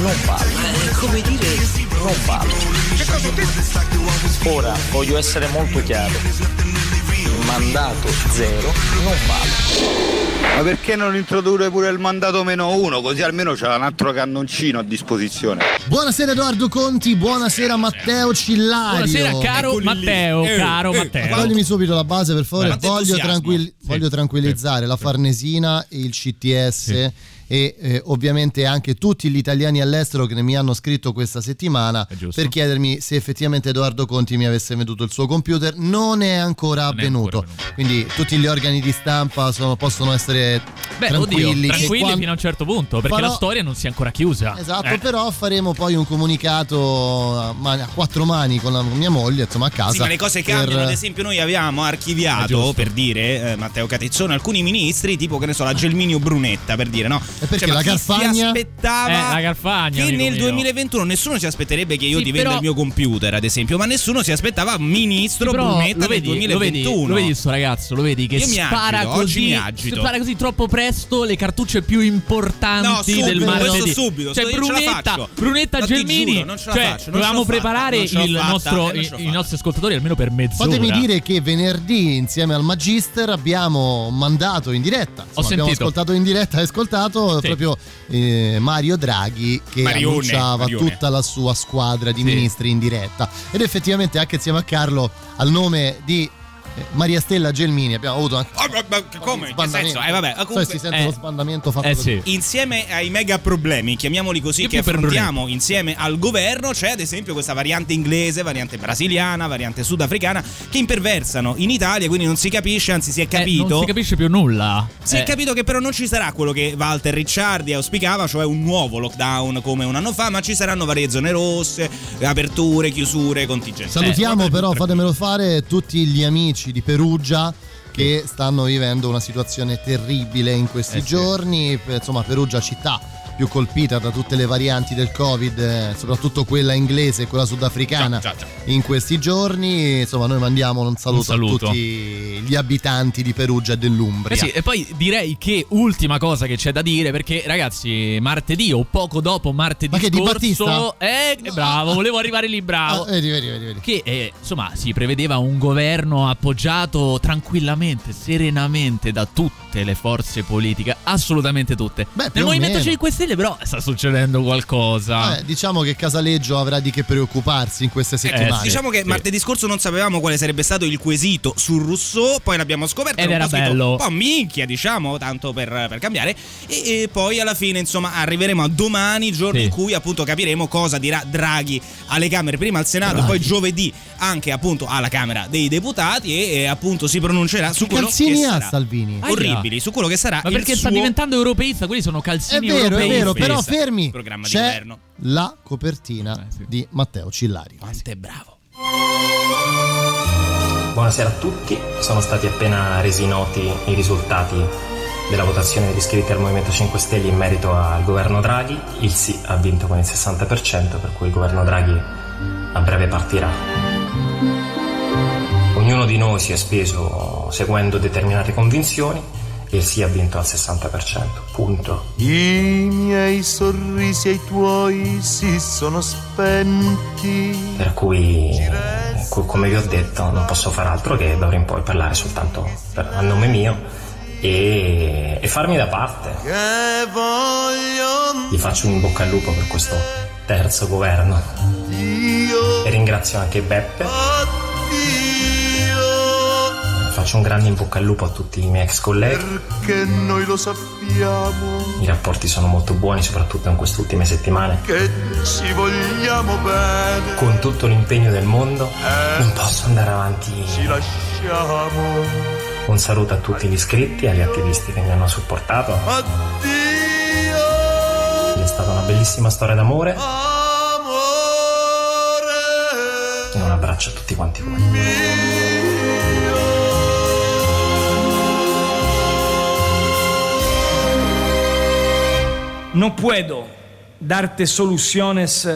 Non vale. Come dire, Non vale. Ora voglio essere molto chiaro. Il mandato zero non vale. Ma perché non introdurre pure il mandato meno uno? Così almeno c'è un altro cannoncino a disposizione. Buonasera Edoardo Conti, buonasera Matteo Cillario. Buonasera caro Matteo, Eh, caro Matteo. Toglimi subito la base per favore, voglio, tranquill- voglio tranquillizzare la Farnesina e il CTS e eh, ovviamente anche tutti gli italiani all'estero che mi hanno scritto questa settimana per chiedermi se effettivamente Edoardo Conti mi avesse venduto il suo computer. Non è ancora Non è avvenuto. ancora venuto. Quindi tutti gli organi di stampa sono- possono essere Beh, tranquilli. oddio, tranquilli quan- fino a un certo punto, perché Farò- la storia non si è ancora chiusa. Esatto, Eh. però faremo poi un comunicato a, mani- a quattro mani con la mia moglie, insomma, a casa. Sì, ma le cose per- cambiano. Ad esempio, noi avevamo È archiviato, giusto. per dire, eh, Matteo Catezzone, alcuni ministri, tipo che ne so, la Gelminio Brunetta, per dire, no? E perché ma la Carfagna? Si aspettava Eh, la Carfagna, che nel mio. 2021 nessuno si aspetterebbe che io Sì, ti venda però- il mio computer, ad esempio, ma nessuno si aspettava ministro Però Brunetta lo nel vedi, lo vedi, 2021. lo vedi sto ragazzo, lo vedi che Io mi spara agito, oggi così, mi agito. spara così troppo presto le cartucce più importanti No, subito, del questo martedì. subito, cioè sto- ce la Brunetta. Brunetta No, Gelmini, giuro, non ce la cioè faccio, dovevamo preparare il nostro- eh, i, nostri ascoltatori almeno per mezz'ora. Fatemi dire che venerdì insieme al Magister abbiamo mandato in diretta. Insomma, abbiamo ascoltato in diretta e ascoltato Sì. proprio eh, Mario Draghi che Marione, annunciava Marione. tutta la sua squadra di Sì. ministri in diretta. Ed effettivamente anche insieme a Carlo al nome di Maria Stella Gelmini abbiamo avuto anche Ah, come? In che senso? Eh, vabbè, comunque- si sente eh, lo sbandamento fatto Eh sì. Insieme ai mega problemi, chiamiamoli così, Io che affrontiamo insieme al governo, c'è ad esempio questa variante inglese, variante brasiliana, variante sudafricana, che imperversano in Italia, quindi non si capisce, anzi si è Eh, capito. non si capisce più nulla. Si Eh, è capito che però non ci sarà quello che Walter Ricciardi auspicava, cioè un nuovo lockdown come un anno fa, ma ci saranno varie zone rosse, aperture, chiusure, contingenze. Salutiamo Eh, però, fatemelo fare, tutti gli amici di Perugia che stanno vivendo una situazione terribile in questi Eh sì. giorni. Insomma, Perugia città più colpita da tutte le varianti del Covid, eh, soprattutto quella inglese e quella sudafricana Già, già, in questi giorni. Insomma, noi mandiamo un saluto, saluto. a tutti gli abitanti di Perugia e Eh dell'Umbria. sì, e poi direi che ultima cosa che c'è da dire, perché ragazzi, martedì o poco dopo martedì Ma che, Di scorso, Battista? eh, No. bravo, volevo arrivare lì bravo. Ah, vedi, vedi, vedi. Che eh, insomma si prevedeva un governo appoggiato tranquillamente, serenamente da tutte le forze politiche, assolutamente tutte. Beh, Nel Movimento meno. 5 Stelle però sta succedendo qualcosa. Eh, diciamo che Casaleggio avrà di che preoccuparsi in queste settimane. sì. Diciamo che Sì. martedì scorso non sapevamo quale sarebbe stato il quesito su Rousseau, poi l'abbiamo scoperto. Ed un era bello. Un po' minchia, diciamo, tanto per, per cambiare. E, e poi alla fine, insomma, arriveremo a domani, giorno Sì. in cui appunto capiremo cosa dirà Draghi alle Camere, prima al Senato, Draghi. poi giovedì anche appunto alla Camera dei Deputati e, e, appunto si pronuncerà su Che quello calzini che sarà. Salvini? Ah, Orribili, su quello che sarà Ma il perché sta suo diventando europeista? Quelli sono È calzini vero, è europei. Vero, però fermi. programma C'è d'inverno. la copertina Eh, sì. di Matteo Cillari. Quanto è bravo. Buonasera a tutti, sono stati appena resi noti i risultati della votazione degli iscritti al Movimento 5 Stelle in merito al governo Draghi. Il sì ha vinto con il 60%, per cui il governo Draghi a breve partirà. Ognuno di noi si è speso seguendo determinate convinzioni e sì ha vinto al 60%. Punto. I miei sorrisi e i tuoi si sono spenti. Per cui, co- come vi ho detto, non posso fare altro che d'ora in poi parlare soltanto per- a nome mio e, e farmi da parte. Gli faccio un bocca al lupo per questo terzo governo e ringrazio anche Beppe. Faccio un grande in bocca al lupo a tutti i miei ex colleghi. Perché noi lo sappiamo I rapporti sono molto buoni, soprattutto in queste ultime settimane. che ci vogliamo bene. Con tutto l'impegno del mondo non posso andare avanti. Ci lasciamo. Un saluto a tutti gli iscritti e agli attivisti che mi hanno supportato. Addio. È stata una bellissima storia d'amore. Amore. abbraccio a tutti quanti voi. No puedo darte soluciones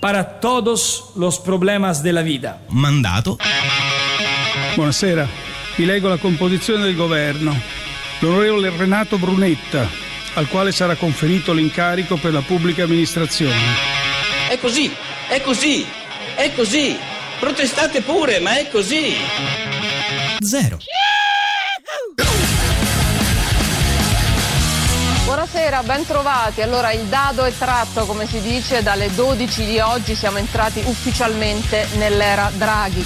para todos los problemas de la vida. Mandato. Buonasera, vi leggo la composizione del governo. L'onorevole Renato Brunetta, al quale sarà conferito l'incarico per la pubblica amministrazione. È così, è così, è così. Protestate pure, ma è così. Zero. Buonasera, ben trovati. Allora il dado è tratto, come si dice, dalle 12 di oggi siamo entrati ufficialmente nell'era Draghi.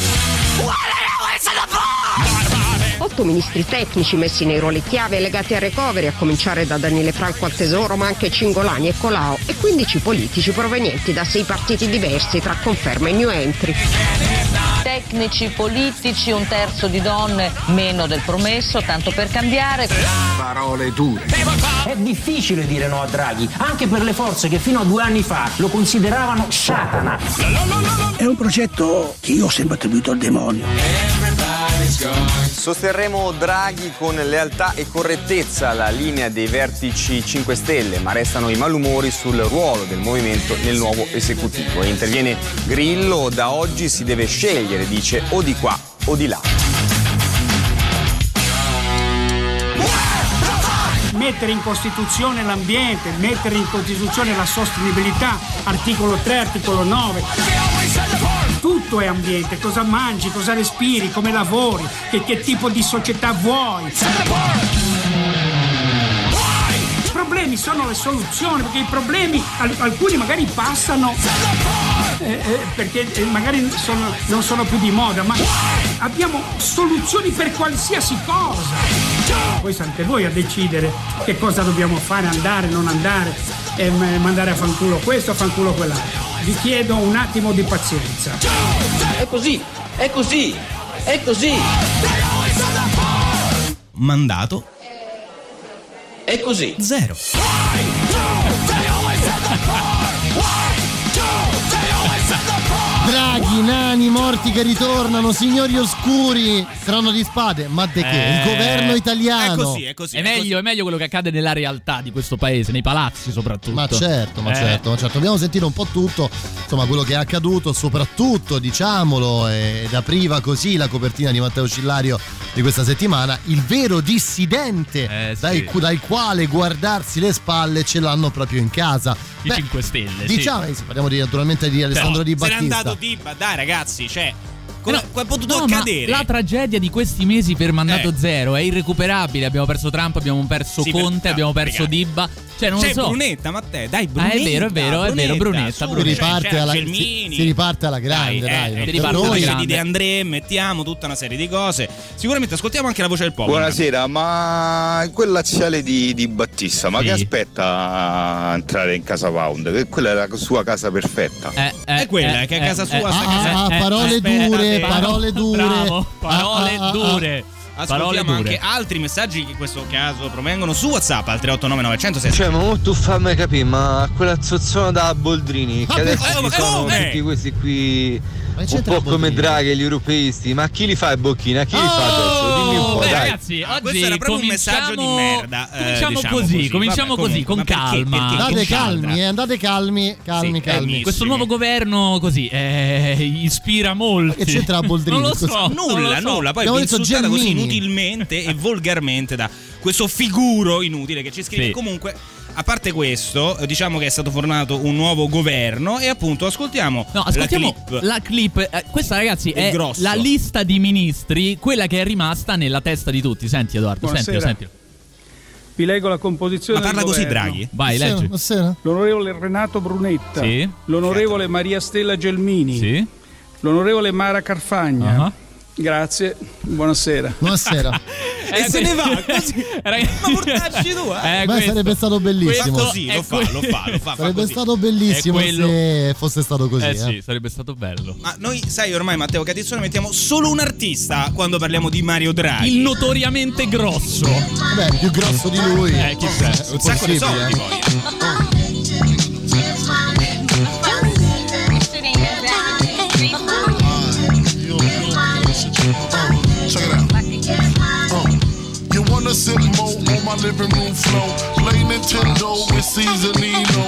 Otto ministri tecnici messi nei ruoli chiave legati al recovery, a cominciare da Daniele Franco al Tesoro, ma anche Cingolani e Colau, e 15 politici provenienti da sei partiti diversi tra conferma e new entry. Tecnici, politici, un terzo di donne, meno del promesso, tanto per cambiare. Parole dure. È difficile dire no a Draghi, anche per le forze che fino a due anni fa lo consideravano Satana. È un progetto che io ho sempre attribuito al demonio. Sosterremo Draghi con lealtà e correttezza la linea dei vertici 5 Stelle, ma restano i malumori sul ruolo del movimento nel nuovo esecutivo. E interviene Grillo, da oggi si deve scegliere, dice, o di qua o di là. mettere in Costituzione l'ambiente, mettere in Costituzione la sostenibilità, articolo 3, articolo 9. Tutto è ambiente, cosa mangi, cosa respiri, come lavori, che, che tipo di società vuoi. I problemi sono le soluzioni, perché i problemi alcuni magari passano eh, eh, perché eh, magari sono, non sono più di moda, ma abbiamo soluzioni per qualsiasi cosa. Poi siete voi a decidere che cosa dobbiamo fare, andare, non andare, e mandare a fanculo questo, a fanculo quell'altro. Vi chiedo un attimo di pazienza. È così, è così, è così. Mandato. È così. Zero. Nani, morti che ritornano, signori oscuri, trono di spade, ma de che? Eh, Il governo italiano. È così, è così. È, meglio, è meglio quello che accade nella realtà di questo paese, nei palazzi soprattutto. Ma certo, ma Eh. certo, ma certo. Dobbiamo sentire un po' tutto, insomma, quello che è accaduto, soprattutto, diciamolo, ed apriva così la copertina di Matteo Cillario di questa settimana, il vero dissidente Eh, dai, cu- dal quale guardarsi le spalle ce l'hanno proprio in casa. I 5 Stelle. Diciamo, sì. parliamo di, naturalmente di Alessandro Di Se n'è Battista. andato Dibba, dai ragazzi, cioè. Come è potuto No, accadere? La tragedia di questi mesi per mandato Eh. zero è irrecuperabile. Abbiamo perso Trump, abbiamo perso Sì, per- Conte, abbiamo perso ragazzi. Dibba. Cioè, non C'è lo so. Brunetta, ma te, dai, Ah, Brunetta. è vero, è vero, è vero, Brunetta. su, Si riparte, c'è alla, si, si riparte alla grande, dai. eh, per si riparte noi- alla grande. di André, mettiamo tutta una serie di cose. Sicuramente ascoltiamo anche la voce del popolo. Buonasera, ma quel laziale di, di Battista, ma Sì. che aspetta a entrare in casa Pound? Che quella è la sua casa perfetta. è quella, che a casa sua sta Ah, casa. ah, parole aspetta, dure, parole dure. Bravo, parole Ah, ah, ah, dure. Ascoltiamo Parole dure. anche altri messaggi che in questo caso provengono su WhatsApp al 389 906. Cioè, ma mo tu fammi capire, ma quella zozzona da Boldrini, che adesso ci sono tutti questi qui un po' come? Draghi, gli europeisti, ma chi li fa i bocchini? A chi li fa adesso? Dimmi un po', Oh, beh, dai. ragazzi, Ah, oggi questo era proprio un messaggio di merda. eh, Cominciamo diciamo così, cominciamo Vabbè, così, comunque, con ma perché- calma. perché- Andate calmi, eh, andate calmi, calmi, Sì, calmi. Questo nuovo governo così eh, ispira molti. Ma che c'entra Boldrini? Non lo so, Nulla, lo so. nulla. Poi Abbiamo detto insultata così inutilmente e volgarmente da questo figuro inutile che ci scrive. Sì. Comunque, a parte questo, diciamo che è stato formato un nuovo governo e appunto ascoltiamo, No, ascoltiamo la clip. la clip. Eh, questa, ragazzi, È è la lista di ministri, quella che è rimasta nella testa di tutti. Senti, Edoardo, sentilo, sentilo. Vi leggo la composizione Ma parla del così governo. Draghi? Vai, Buonasera, leggi. buonasera. L'onorevole Renato Brunetta. Sì. L'onorevole Maria Stella Gelmini. Sì. L'onorevole Mara Carfagna. Ah. Grazie, buonasera. Buonasera. E se ne va così. Ma portacci tu, eh. Eh, Ma questo- sarebbe stato bellissimo. Fa così, lo fa, lo fa, lo fa. fa Sarebbe così. stato bellissimo se fosse stato così. Eh eh. sì, sarebbe stato bello. Ma noi, sai, ormai Matteo Catizzone mettiamo solo un artista quando parliamo di Mario Draghi. Il notoriamente grosso. Vabbè, più grosso di lui. Eh, chi c'è? un sacco di soldi eh. poi. Flow. Play Nintendo with Seasonino.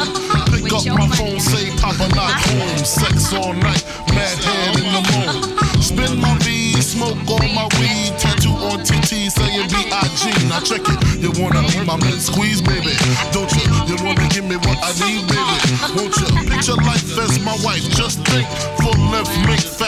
Pick up my phone, say Papa not home. Sex all night, mad head in the moon. Spin my V, smoke all my weed. Tattoo on TT saying B.I.G. Now check it, you wanna be my man squeeze, baby. Don't you? You wanna give me what I need, baby. Won't you? Picture life as my wife. Just think, full left, make fat X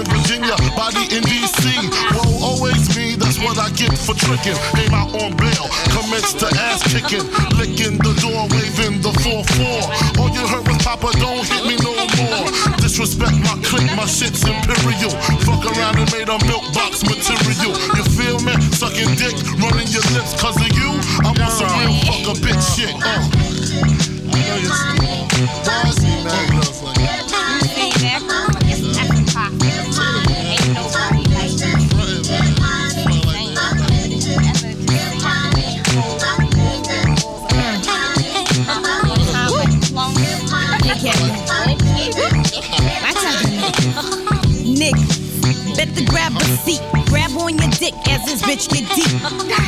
In Virginia, body in DC. Whoa, always me, that's what I get for tricking. Came out on bail, commenced to ass kicking. Licking the door, waving the 4-4. All you heard was Papa, don't hit me no more. Disrespect my clique, my shit's imperial. Fuck around and made a milk box material. You feel me? Sucking dick, running your lips cause of you. I'm on some real fuck a bitch shit. Uh. Dick as this bitch get deep.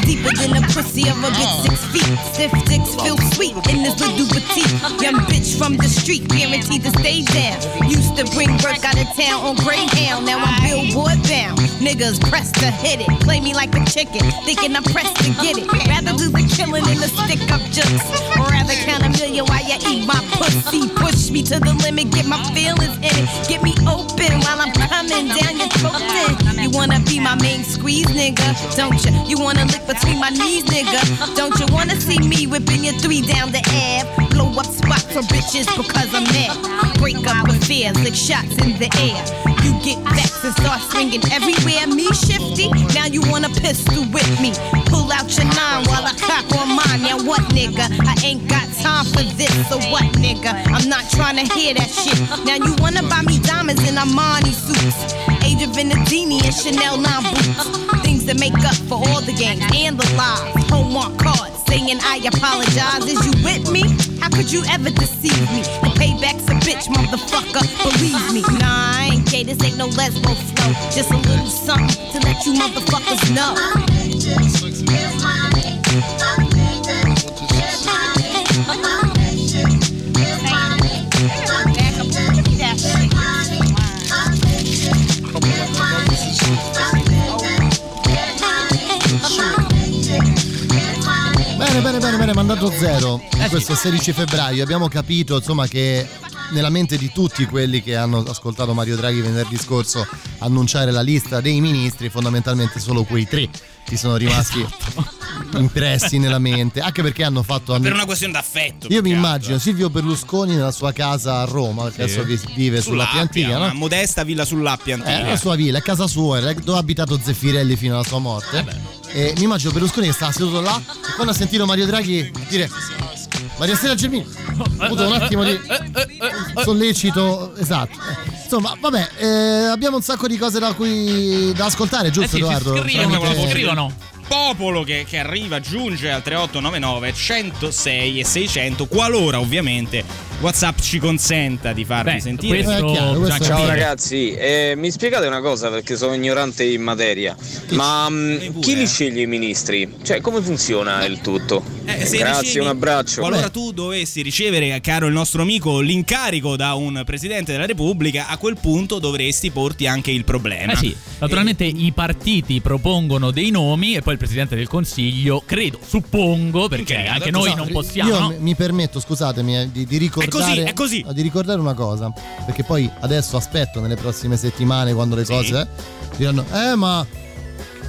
Deeper than the pussy of a bitch six feet. Stiff dicks feel sweet in this little petite. Young bitch from the street, guaranteed to stay down. Used to bring work out of town on Greyhound. Now I'm billboard bound. Niggas press to hit it. Play me like a chicken, thinking I'm pressed to get it. Rather do the killing than the stick up. Or rather count a million while you eat my pussy. Push me to the limit, get my feelings in it. Get me open while I'm coming down your throat. You wanna be my main squeeze, nigga? Don't you? You wanna lick between my knees, nigga? Don't you wanna see me whipping your three down the Ave? Blow up spots for bitches because I'm mad. Break up affairs, lick shots in the air. You get vexed and start swinging everywhere. Me shifty, now you wanna pistol with me. Pull out your nine while I cock on mine. Now what, nigga? I ain't got time for this. So what, nigga? I'm not trying to hear that shit. Now you wanna buy me diamonds in Armani suits. Age of Venedini and Chanel 9 boots. Things that make up for all the games and the lies. Homework cards saying I apologize. Is you with me? How could you ever deceive me? The payback's a bitch, motherfucker. Believe me. Nah, I ain't gay. This ain't no lesbo flow. Just a little something to let you motherfuckers know. Bene, bene, bene, bene, mandato zero. Questo 16 febbraio abbiamo capito insomma che nella mente di tutti quelli che hanno ascoltato Mario Draghi venerdì scorso annunciare la lista dei ministri, fondamentalmente solo quei tre ti sono rimasti impressi nella mente, anche perché hanno fatto Per una questione d'affetto. Io mi immagino Silvio Berlusconi nella sua casa a Roma, perché Sì. adesso vi- vive sulla Sull'Appia, Piantina, no? Una modesta villa sull'Appia antica. Eh, la sua villa, è casa sua, dove ha abitato Zeffirelli fino alla sua morte. E mi immagino Berlusconi che stava seduto là e quando ha sentito Mario Draghi dire Maria Stella Gelmini ha avuto un attimo di sollecito, esatto. Insomma, vabbè, eh, abbiamo un sacco di cose da cui da ascoltare, giusto Eh sì, Edoardo? scrivono, Tramite- scrivono. Popolo che, che arriva, giunge al 3899 106 e 600 qualora ovviamente Whatsapp ci consenta di farvi Beh, sentire. questo Ciao ragazzi, eh, mi spiegate una cosa perché sono ignorante in materia, ma mm, chi li sceglie i ministri? Cioè come funziona il tutto? Eh, se Grazie, ricevi- un abbraccio. Qualora tu dovessi ricevere, caro il nostro amico, l'incarico da un presidente della Repubblica, a quel punto dovresti porti anche il problema. Eh sì, naturalmente i partiti propongono dei nomi e poi il Presidente del Consiglio, credo, suppongo, perché anche noi non possiamo, Io no? mi- mi permetto, scusatemi, eh, di, di ricordare. Così, è così. Di ricordare una cosa. Perché poi adesso aspetto nelle prossime settimane quando le cose eh, diranno: Eh, ma.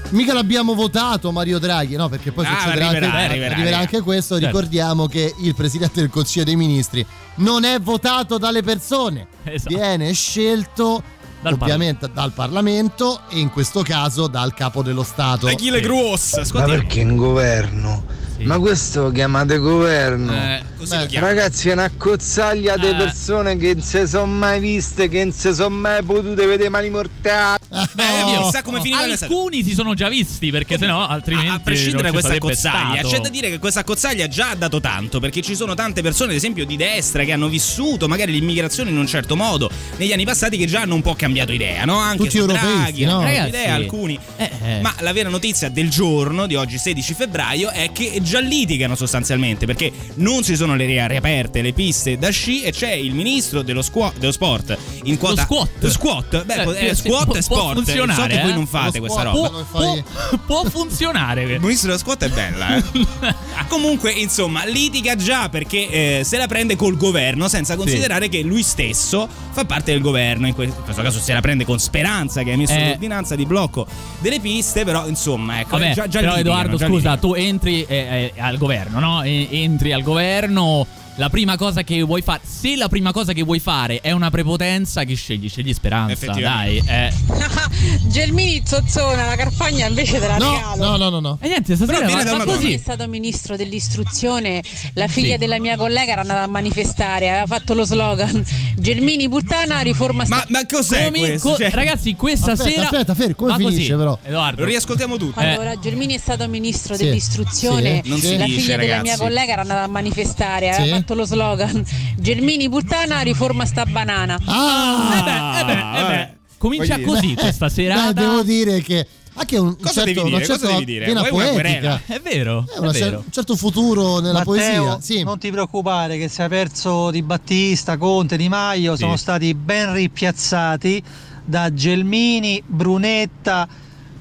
Mica l'abbiamo votato Mario Draghi, no? Perché poi Ah, succederà arriverà, anche, arriverà, arriverà arriverà. anche questo. Certo. Ricordiamo che il presidente del Consiglio dei Ministri non è votato dalle persone, Esatto. viene scelto ovviamente dal Parlamento e in questo caso dal capo dello Stato. Achille Gruos, Ma perché in governo Ma questo chiamate governo? Eh, chiamo. Ragazzi, è una cozzaglia di Eh. persone che non si sono mai viste, che non si sono mai potute vedere mani mortali. Beh, chissà come finiva la Alcuni si sono già visti perché sennò altrimenti A prescindere da questa cozzaglia, stato. c'è da dire che questa cozzaglia già ha dato tanto perché ci sono tante persone, ad esempio di destra, che hanno vissuto magari l'immigrazione in un certo modo negli anni passati che già hanno un po' cambiato idea, no? Anche Tutti su Draghi, no? hanno cambiato Ragazzi, idea, alcuni. eh. Ma la vera notizia del giorno di oggi, 16 febbraio, è che già litigano sostanzialmente perché non si sono le ri- riaperte le piste da sci e c'è il ministro dello, squa- dello sport in quota. squat. Lo squat? Beh, Eh, eh, sì, squat può- e può sport. funzionare, so che voi eh. non fate Lo questa roba. lo fai- Può, può funzionare. Il ministro dello squat è bella, eh. Comunque, insomma, litiga già perché eh, se la prende col governo, senza considerare che lui stesso fa parte del governo. In, que- in questo caso se la prende con speranza, che ha messo Eh. l'ordinanza di blocco delle piste. Però, insomma, ecco, Vabbè, già, già però litigano, Edoardo, già scusa, litigano. tu entri eh, eh, al governo, no? E- entri al governo. La prima cosa che vuoi fare, se la prima cosa che vuoi fare è una prepotenza, che scegli? Scegli speranza, dai. Eh. Gelmini zozzona, la carpagna invece te la No, regalo. no, no, no, no. E niente, stasera va una così. È stato ministro dell'istruzione, la figlia Sì. della mia collega era andata a manifestare, aveva fatto lo slogan Gelmini puttana, riforma Ma, sta- ma cos'è Come- questo? co- Cioè, ragazzi, questa Aspetta, sera. aspetta, Fer, come va così. finisce, però? Edoardo. lo riascoltiamo tutto. Eh. Allora, Gelmini è stato ministro Sì, dell'istruzione, sì, Non si la dice, figlia della ragazzi. mia collega era andata a manifestare, aveva Sì. Fatto lo slogan Gelmini puttana, riforma sta banana. Ah! Eh beh, eh beh, eh beh. Comincia Voglio così Beh, questa beh, serata. devo dire che anche un Cosa certo, devi una dire? certa Cosa devi dire? Vuoi una poetica. querela? È vero, Eh, una è cer- vero. un certo futuro nella Matteo, poesia. Sì. non ti preoccupare che se hai perso Di Battista, Conte, Di Maio, Sì. sono stati ben ripiazzati da Gelmini, Brunetta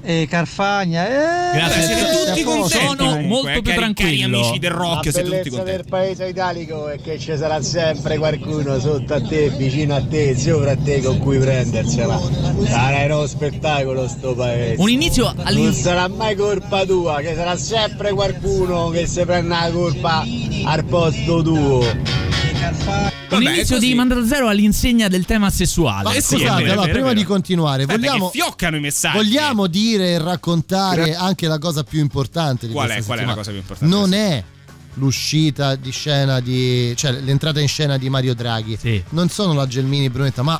e Carfagna. Eh, Grazie, Beh, siete eh, tutti contenti Sono comunque, molto eh, più tranquillo. amici del rock, siete tutti contenti. paese italico è che ci sarà sempre qualcuno sotto a te, vicino a te, sopra a te con cui prendersela. Sarà uno spettacolo sto paese. Un inizio Non all'inizio. sarà mai colpa tua, che sarà sempre qualcuno che si prende la colpa al posto tuo. Un Vabbè, inizio così. di Mandato Zero all'insegna del tema sessuale. Ma sì, scusate, allora, prima vero. di continuare, Aspetta, vogliamo, fioccano i messaggi. vogliamo dire e raccontare anche la cosa più importante di Qual è? Qual è la cosa più importante? Non è l'uscita di scena di cioè l'entrata in scena di Mario Draghi. Sì. Non sono la Gelmini Brunetta, ma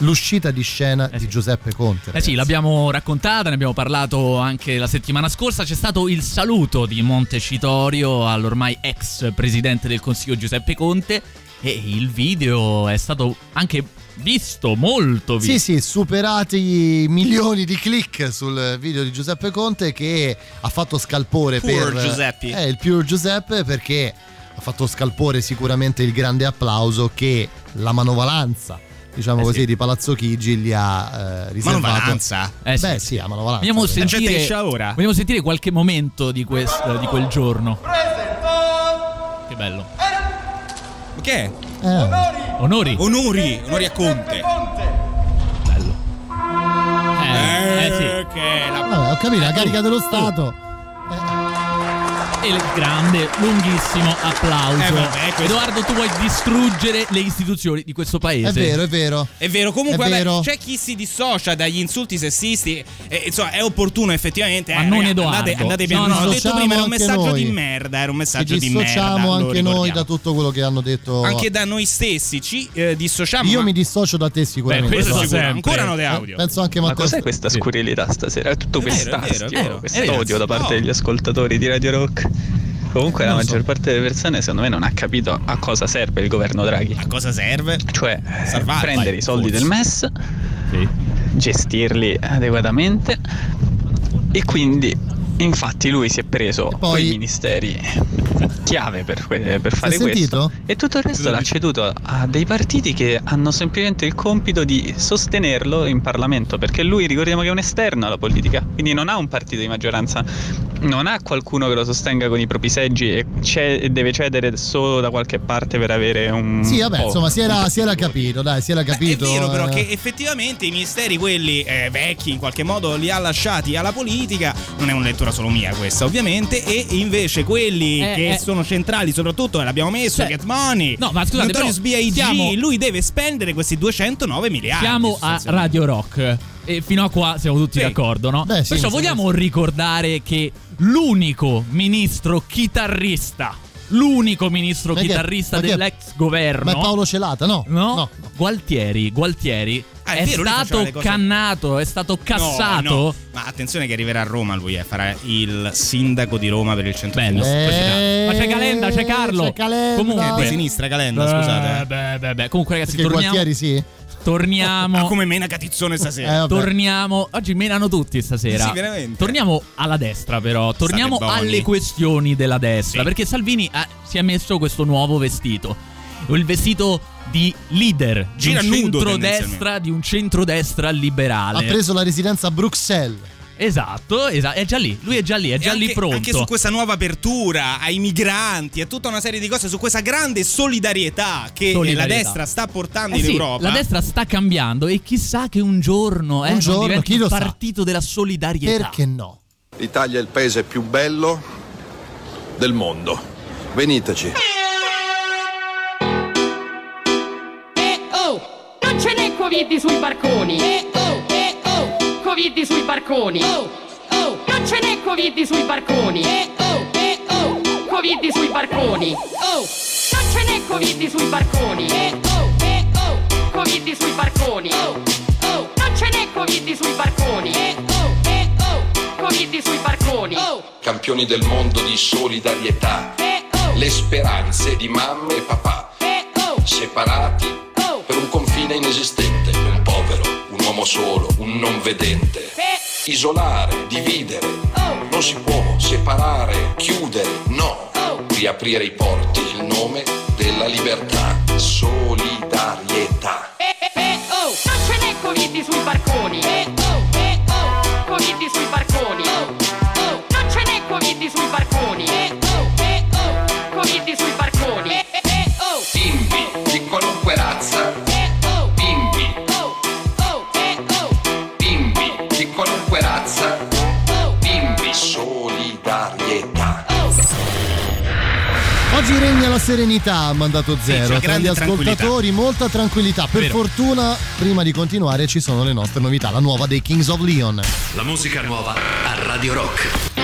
l'uscita di scena Eh di sì. Giuseppe Conte. Eh sì, ragazzi. l'abbiamo raccontata, ne abbiamo parlato anche la settimana scorsa. C'è stato il saluto di Montecitorio all'ormai ex presidente del Consiglio Giuseppe Conte. E il video è stato anche visto, molto visto. Sì, sì, superati i milioni di click sul video di Giuseppe Conte che ha fatto scalpore Pure per Giuseppe. Eh, il Pure Giuseppe perché ha fatto scalpore sicuramente il grande applauso che la manovalanza diciamo Eh così, sì. di Palazzo Chigi gli ha eh, riservato. Manovalanza? Eh sì. Beh, sì, a manovalanza. Vogliamo gente sentire, esce ora? vogliamo sentire qualche momento di, quest- di quel giorno. Che bello. È? Eh, Onori. Onori, onori a Conte. Bello. Eh, eh sì. Che la... vabbè, ho capito, la carica dello Stato. E il grande, lunghissimo applauso. Eh, vabbè, questo- Edoardo, tu vuoi distruggere le istituzioni di questo paese? È vero, è vero. È vero, comunque È vabbè, vero. c'è chi si dissocia dagli insulti sessisti. E, insomma, è opportuno effettivamente. Ma eh, non Edoardo. Andate, andate piano. No, ho detto dissociamo prima, era un messaggio noi. di merda. Era un Ci messaggio di merda. dissociamo anche noi da tutto quello che hanno detto. Anche da noi stessi ci eh, dissociamo. Io ma- mi dissocio da te sicuramente. Beh, questo sempre. Ancora no de Eh, audio. Penso anche Ma cos'è questa scurrilità stasera? È tutto quest'astio, quest'odio Ragazzi, da parte degli ascoltatori di Radio Rock. Comunque la Non maggior so. parte delle persone secondo me non ha capito a cosa serve il governo Draghi. A cosa serve? Cioè Salvarli, prendere i soldi forse. del MES, gestirli adeguatamente e quindi infatti lui si è preso quei ministeri chiave per, que- per fare questo e tutto il resto l'ha ceduto a dei partiti che hanno semplicemente il compito di sostenerlo in Parlamento perché lui ricordiamo che è un esterno alla politica quindi non ha un partito di maggioranza non ha qualcuno che lo sostenga con i propri seggi e, ce- e deve cedere solo da qualche parte per avere un Sì, vabbè, po'. insomma, si era, si era capito, dai, si era capito. È vero però eh. che effettivamente i ministeri quelli eh, vecchi in qualche modo li ha lasciati alla politica, non è una lettura solo mia questa ovviamente, e invece quelli Eh, che eh, sono centrali, soprattutto l'abbiamo messo, Cioè, Get Money, no, ma scusate, Notorious però B.I.G., siamo- lui deve spendere questi 209 miliardi. Siamo a. Radio Rock. E fino a qua siamo tutti Sì. d'accordo, no? Beh, sì, Perciò sì, vogliamo ricordare che l'unico ministro chitarrista, l'unico ministro chitarrista dell'ex governo. Ma è Paolo Celata, no? No, Gualtieri, Gualtieri Ah, è è, vero, stato cannato, è stato cassato. No, no. Ma attenzione che arriverà a Roma lui, eh, farà il sindaco di Roma per il centro Bello. Eh, Ma c'è Calenda, c'è Carlo. c'è Calenda. Comunque, di sinistra Calenda, Beh, scusate. eh. Beh, beh, beh. Comunque, ragazzi, Perché torniamo. Gualtieri sì? Torniamo. Ah, come mena Catizzone stasera. Eh. Torniamo. Oggi menano tutti stasera. Sì, veramente. Torniamo alla destra, però. Torniamo alle questioni della destra. Sì. Perché Salvini ha- si è messo questo nuovo vestito. Il vestito di leader di un nudo, centrodestra, di un centrodestra Ha liberale. preso la residenza a Bruxelles. Esatto, esa- è già lì. Lui è già lì, è già E lì anche, pronto. Anche su questa nuova apertura ai migranti e tutta una serie di cose, su questa grande solidarietà che eh, Solidarietà. la destra sta portando Eh in sì, Europa. La destra sta cambiando e chissà che un giorno, eh, Un non giorno, diventi chi lo il sa? partito della solidarietà. Perché no? L'Italia è il paese più bello del mondo. Veniteci. Covid sui barconi. Eh oh, eh oh, Covid sui barconi. Oh, oh, non ce n'è Covid sui barconi. Eh oh, eh oh, Covid sui barconi. Oh, non ce n'è Covid sui barconi. Eh oh, eh oh, Covid sui barconi. Oh, oh, non ce n'è Covid sui barconi. Eh oh, eh oh, Covid sui barconi. Oh, Campioni del mondo di solidarietà. eh oh, Le speranze di mamma e papà. eh oh, Separati oh, per un confine inesistente. Uomo solo, un non vedente. Isolare, dividere. oh, Non si può separare, chiudere, no. oh. Riaprire i porti, il nome della libertà. Solidarietà. Eh, eh, eh, oh, non ce n'è Covid sui barconi. Serenità a mandato zero. Tra gli ascoltatori, molta tranquillità. Per Vero. fortuna, prima di continuare, ci sono le nostre novità. La nuova dei Kings of Leon. La musica nuova a Radio Rock.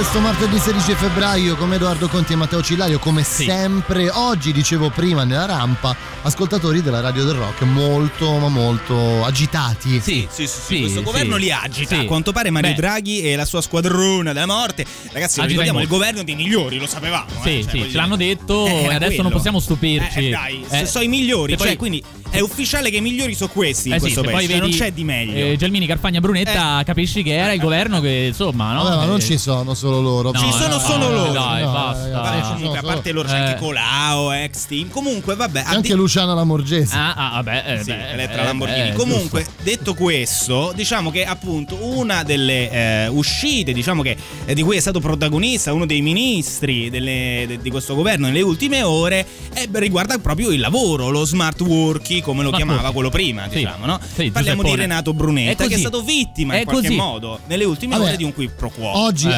Questo martedì 16 febbraio con Edoardo Conti e Matteo Cillario come sempre oggi dicevo prima nella rampa ascoltatori della Radio del Rock molto ma molto agitati Sì, Sì, sì, sì, questo governo li agita. A quanto pare Mario Beh. Draghi e la sua squadrona della morte. Ragazzi, ricordiamo, il governo dei migliori, lo sapevamo. Sì, eh, cioè, sì, ce dire. l'hanno detto Eh, e adesso non quello. possiamo stupirci. Eh, dai, se Eh, sono i migliori, e cioè, poi- quindi è ufficiale che i migliori sono questi in Eh sì, questo se poi paese, cioè, non c'è di meglio. eh, Gelmini, Carfagna, Brunetta, capisci che era il governo che insomma, no? Vabbè, ma non Eh, ci sono solo loro No, Ci no, sono no, solo no, loro. Dai, No, basta. Vabbè, ci comunque, a parte loro c'è Eh. anche Colao, ex team. Comunque, vabbè, anche di- Luciano Lamorgese Ah, ah, vabbè, eh, Sì, beh, Elettra eh, Lamborghini. eh, Comunque, giusto. detto questo, diciamo che appunto una delle eh, uscite, diciamo che eh, di cui è stato protagonista uno dei ministri delle- de- di questo governo nelle ultime ore, beh, riguarda proprio il lavoro, lo smart working, come lo Smart chiamava working. quello prima, Sì. diciamo, no? Sì, Parliamo di. Renato È Brunetta, così. che è stato vittima È in qualche così. modo nelle ultime Vabbè, ore di un qui pro quo. Oggi Eh.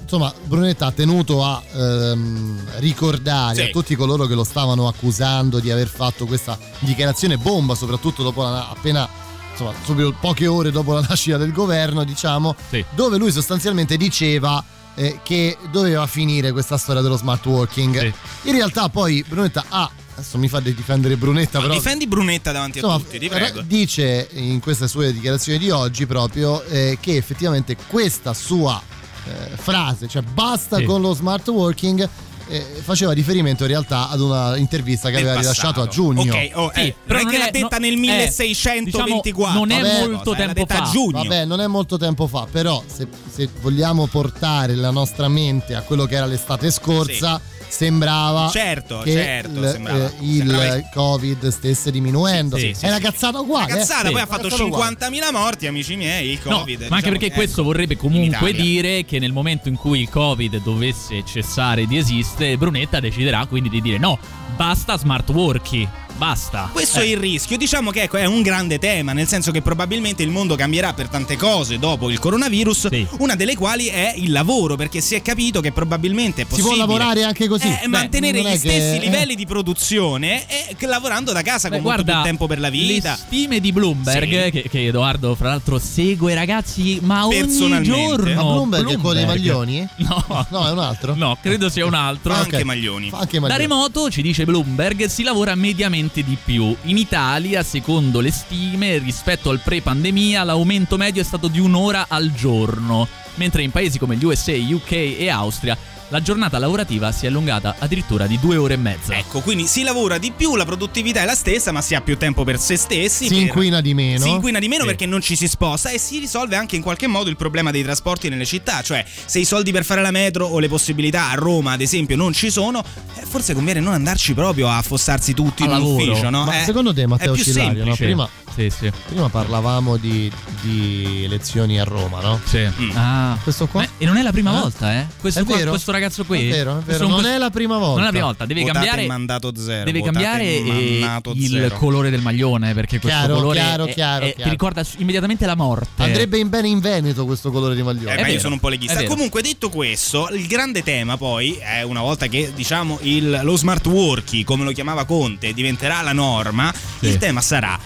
Insomma, Brunetta ha tenuto a ehm, ricordare Sì. a tutti coloro che lo stavano accusando di aver fatto questa dichiarazione bomba, soprattutto dopo la, appena insomma, subito poche ore dopo la nascita del governo, diciamo, Sì. dove lui sostanzialmente diceva eh, che doveva finire questa storia dello smart working. Sì. In realtà poi Brunetta ha adesso mi fa di difendere Brunetta, Ma però difendi Brunetta davanti Insomma, a tutti, ti prego. dice in queste sue dichiarazioni di oggi proprio eh, che effettivamente questa sua eh, frase, cioè basta Sì. con lo smart working, eh, faceva riferimento in realtà ad una intervista che aveva passato. rilasciato a giugno. Ok, oh, Sì, eh, però non è che l'ha è- detta no- nel eh, 1624. diciamo, non è Vabbè, molto cosa, tempo a fa. giugno. Vabbè, non è molto tempo fa, però se, se vogliamo portare la nostra mente a quello che era l'estate scorsa, sembrava Certo, che certo, il, sembrava. eh, il Sembrava- Covid stesse diminuendo. Sì, sì, è una cazzata uguale. Una cazzata, eh? poi Sì, ha fatto cazzata uguale. 50.000 morti, amici miei, il No, Covid. ma anche diciamo, perché ecco, questo vorrebbe comunque dire che nel momento in cui il Covid dovesse cessare di esistere, Brunetta deciderà quindi di dire no, basta smart working, basta. Questo Eh. è il rischio. Diciamo che ecco, è un grande tema, nel senso che probabilmente il mondo cambierà per tante cose dopo il coronavirus, una delle quali è il lavoro, perché si è capito che probabilmente è Si possibile può lavorare anche così. eh, Beh, mantenere gli stessi che- eh. livelli di produzione e che lavorando da casa Beh, con molto guarda, più tempo per la vita. Le stime di Bloomberg, Sì. che, che Edoardo fra l'altro segue ragazzi, ma ogni giorno. Ma Bloomberg è quello dei maglioni? No, No, è un altro. no, credo sia un altro. Anche Maglioni. Fa anche Da maglioni. remoto, ci dice Bloomberg, si lavora mediamente di più. In Italia, secondo le stime, rispetto al pre-pandemia, l'aumento medio è stato di un'ora al giorno, mentre in paesi come gli USA, UK e Austria la giornata lavorativa si è allungata addirittura di due ore e mezza. Ecco, quindi si lavora di più, la produttività è la stessa, ma si ha più tempo per se stessi. Si per- inquina di meno. Si inquina di meno Sì. perché non ci si sposta e si risolve anche in qualche modo il problema dei trasporti nelle città. Cioè, se i soldi per fare la metro o le possibilità a Roma, ad esempio, non ci sono, eh, forse conviene non andarci proprio a affossarsi tutti Al in un lavoro. ufficio, no? Ma Eh, secondo te, Matteo è più Cillario, no? prima, Sì, sì. prima parlavamo di, di elezioni a Roma, no? Sì. Mm. Ah. Questo qua? Ma- e non è la prima Eh? volta, eh? Questo, È qua- vero? questo ragazzo qui. È vero, è questo vero. Non è la prima volta. Non è la prima volta, deve Votate cambiare. mandato zero, Deve votate cambiare eh, mandato il zero. colore del maglione perché questo Chiaro, colore chiaro, è- chiaro, è- ti ricorda immediatamente la morte. Andrebbe in bene in Veneto questo colore di Eh, maglione. ma io sono un po' leghista. Comunque, detto questo, il grande tema poi è una volta che diciamo il- lo smart working, come lo chiamava Conte, diventerà la norma, Sì. il tema sarà.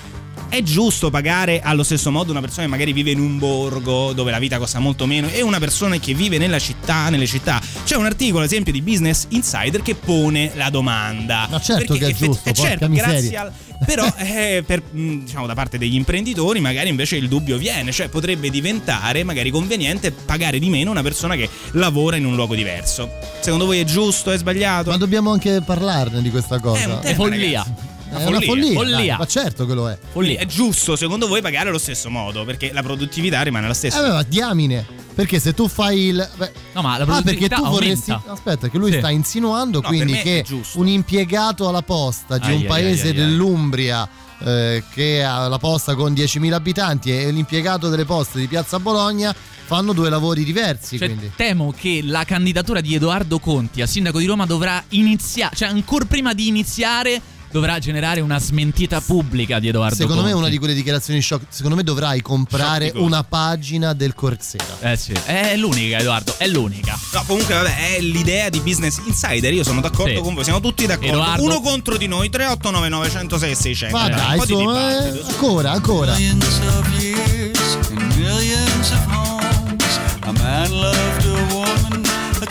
È giusto pagare allo stesso modo una persona che magari vive in un borgo dove la vita costa molto meno e una persona che vive nella città, nelle città? C'è un articolo, ad esempio, di Business Insider che pone la domanda. Ma certo Perché che è effett- giusto, eh, porca certo, grazie al però eh, per, mh, diciamo, da parte degli imprenditori magari invece il dubbio viene, cioè potrebbe diventare magari conveniente pagare di meno una persona che lavora in un luogo diverso. Secondo voi è giusto, è sbagliato? Ma dobbiamo anche parlarne di questa cosa. È un È tema, follia. ragazzi. È una follia. Follia. dai, ma certo che lo è. Follia. È giusto, secondo voi, pagare allo stesso modo, perché la produttività rimane la Eh, stessa. beh, ma diamine. Perché se tu fai il. beh, No, ma la ah, perché produttività tu vorresti. aumenta. Aspetta, che lui Sì. sta insinuando No, quindi che un impiegato alla posta di Ai, un ai, paese ai, dell'Umbria. eh, che ha la posta con 10.000 abitanti e l'impiegato delle poste di Piazza Bologna fanno due lavori diversi. Cioè, quindi. temo che la candidatura di Edoardo Conti a sindaco di Roma dovrà iniziare, cioè ancora prima di iniziare dovrà generare una smentita pubblica di Edoardo Secondo me è Conti. una di quelle dichiarazioni shock. Secondo me dovrai comprare Shock di cosa? una pagina del Corsera. Eh sì, è l'unica Edoardo, è l'unica. No, comunque, vabbè, è l'idea di Business Insider. Io sono d'accordo Sì. con voi, siamo tutti d'accordo. Edoardo- Uno contro di noi, 3899 106 600. Ma Un dai, po' di insomma, eh, ancora, ancora. A man loved a woman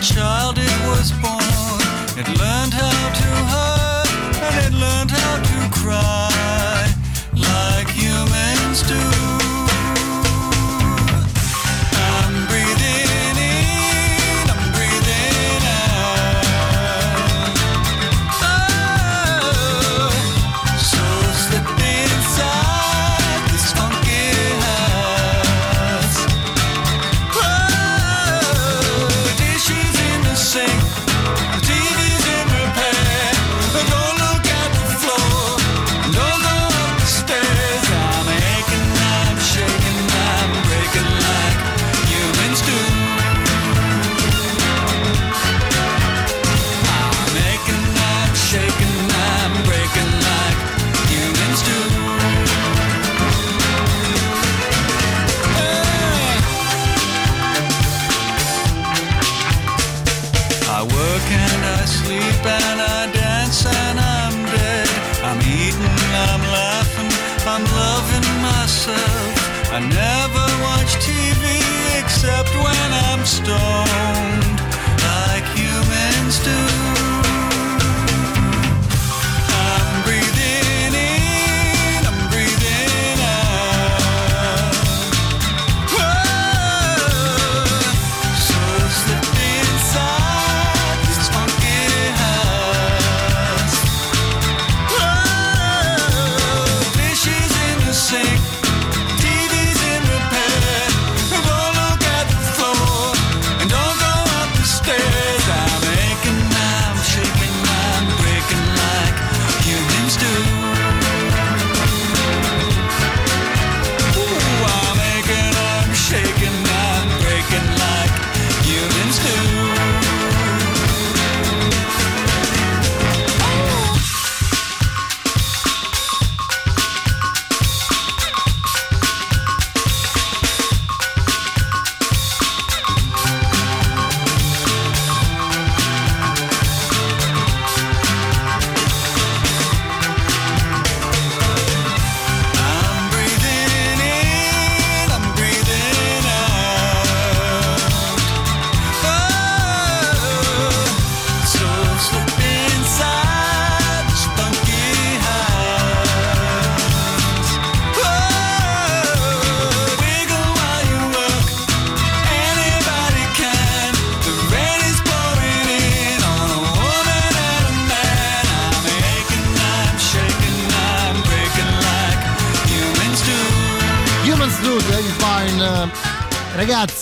child it was born. It learned how to hurt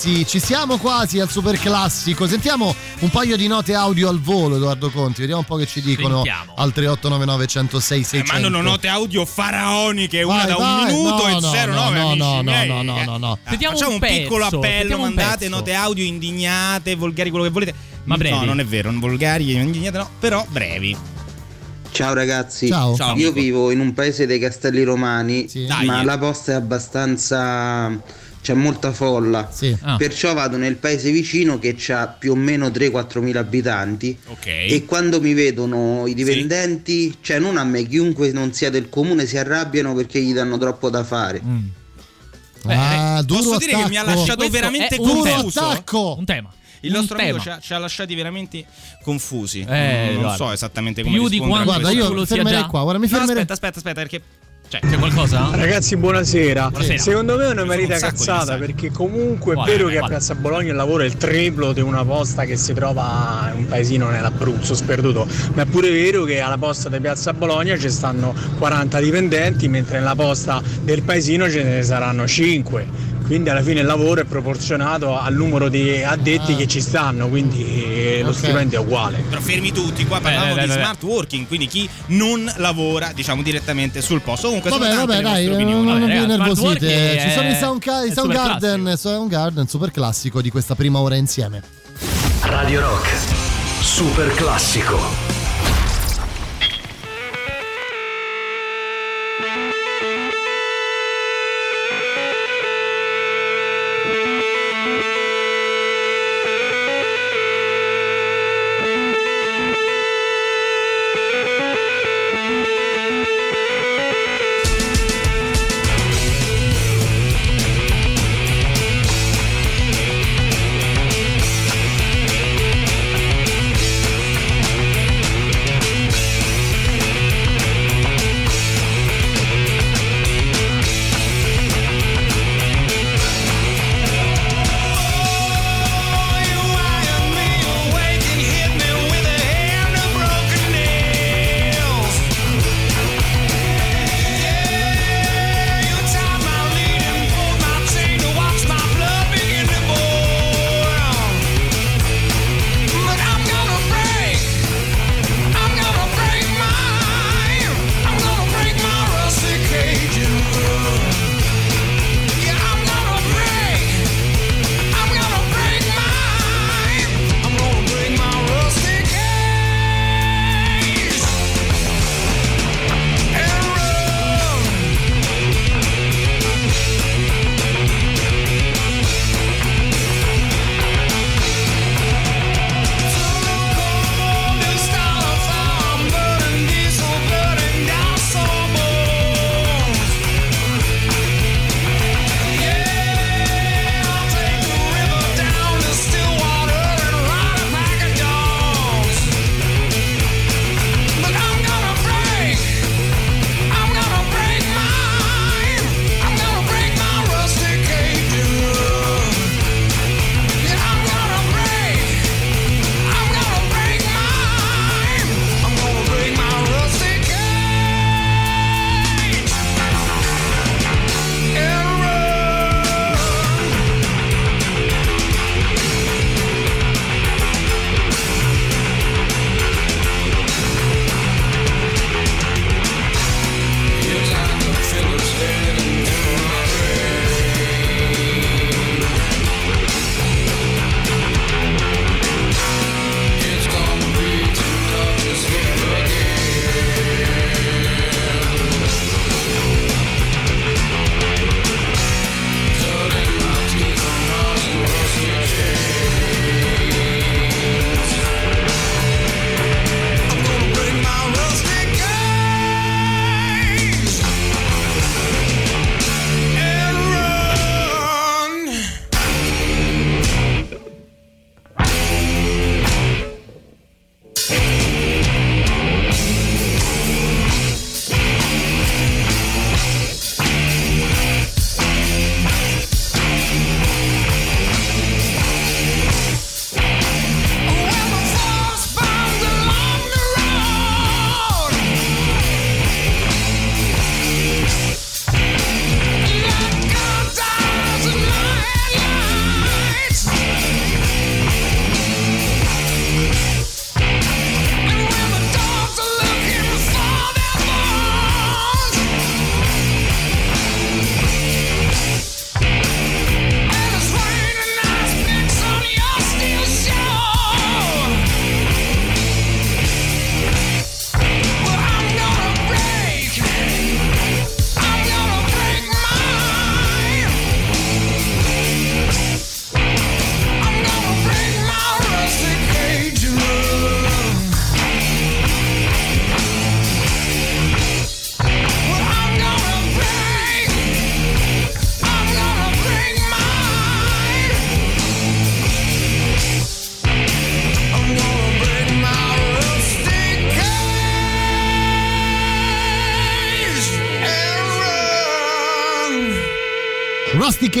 Ragazzi, ci siamo quasi al super classico. Sentiamo un paio di note audio al volo, Edoardo Conti. Vediamo un po' che ci dicono Sentiamo. al 3899 106 600. Mandano note audio faraoniche, una Vai, da un vai, minuto no, e no, 09 no, no, no, miei. no, no, no, no. Eh, Sentiamo Facciamo un un, piccolo pezzo, appello, un mandate pezzo. note audio indignate, volgari, quello che volete. Ma brevi. No, non è vero, non volgari, indignate no, però brevi. Ciao ragazzi, Ciao. Ciao, io amico. vivo in un paese dei Castelli Romani, Dai. ma la posta è abbastanza... c'è molta folla, Ah. perciò vado nel paese vicino che ha più o meno 3-4 mila abitanti e quando mi vedono i dipendenti, cioè non a me, chiunque non sia del comune si arrabbiano perché gli danno troppo da fare. Ah, duro Posso dire che mi ha attacco. lasciato Questo veramente confuso. attacco. Un tema. Il Un nostro amico tema. ci ha, ci ha lasciati veramente confusi. Eh, non guarda. so esattamente come Più di quanto Guarda, io fermerei qua. Guarda, mi No, fermerei. aspetta, aspetta, aspetta, perché Cioè, c'è qualcosa? Ragazzi, buonasera. Buonasera. Secondo me è una merita un cazzata perché comunque è Quale? vero che a Quale? Piazza Bologna il lavoro è il triplo di una posta che si trova in un paesino nell'Abruzzo sperduto, ma è pure vero che alla posta di Piazza Bologna ci stanno 40 dipendenti, mentre nella posta del paesino ce ne saranno 5. Quindi alla fine il lavoro è proporzionato al numero di addetti che ci stanno, quindi eh, lo Ok. stipendio è uguale. Però fermi tutti, qua parliamo Beh, beh, di beh. smart working, quindi chi non lavora, diciamo, direttamente sul posto. Comunque Vabbè, sono vabbè, dai, non, non vi Vabbè, ragazzi, smart nervosite. working Ci sono i è- Sound, i è sound super Garden, Sound Garden, super classico di questa prima ora insieme. Radio Rock, super classico.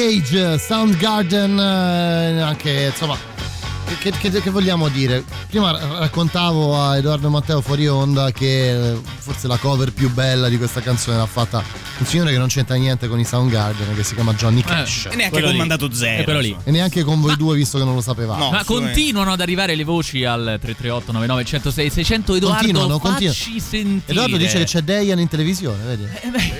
Cage, Soundgarden, eh, anche insomma. Che, che- che vogliamo dire? Prima ra- raccontavo a Edoardo Matteo fuori onda che eh, forse la cover più bella di questa canzone l'ha fatta un signore che non c'entra niente con i Soundgarden, che si chiama Johnny Cash. E neanche Quello con lì. mandato zero. È quello lì. E neanche con voi due, visto che non lo sapevamo. Ma continuano ad arrivare le voci al 338 99 106 600 Edoardo Continuano, facci continuano. sentire Edoardo dice che c'è Dejan in televisione, vedi?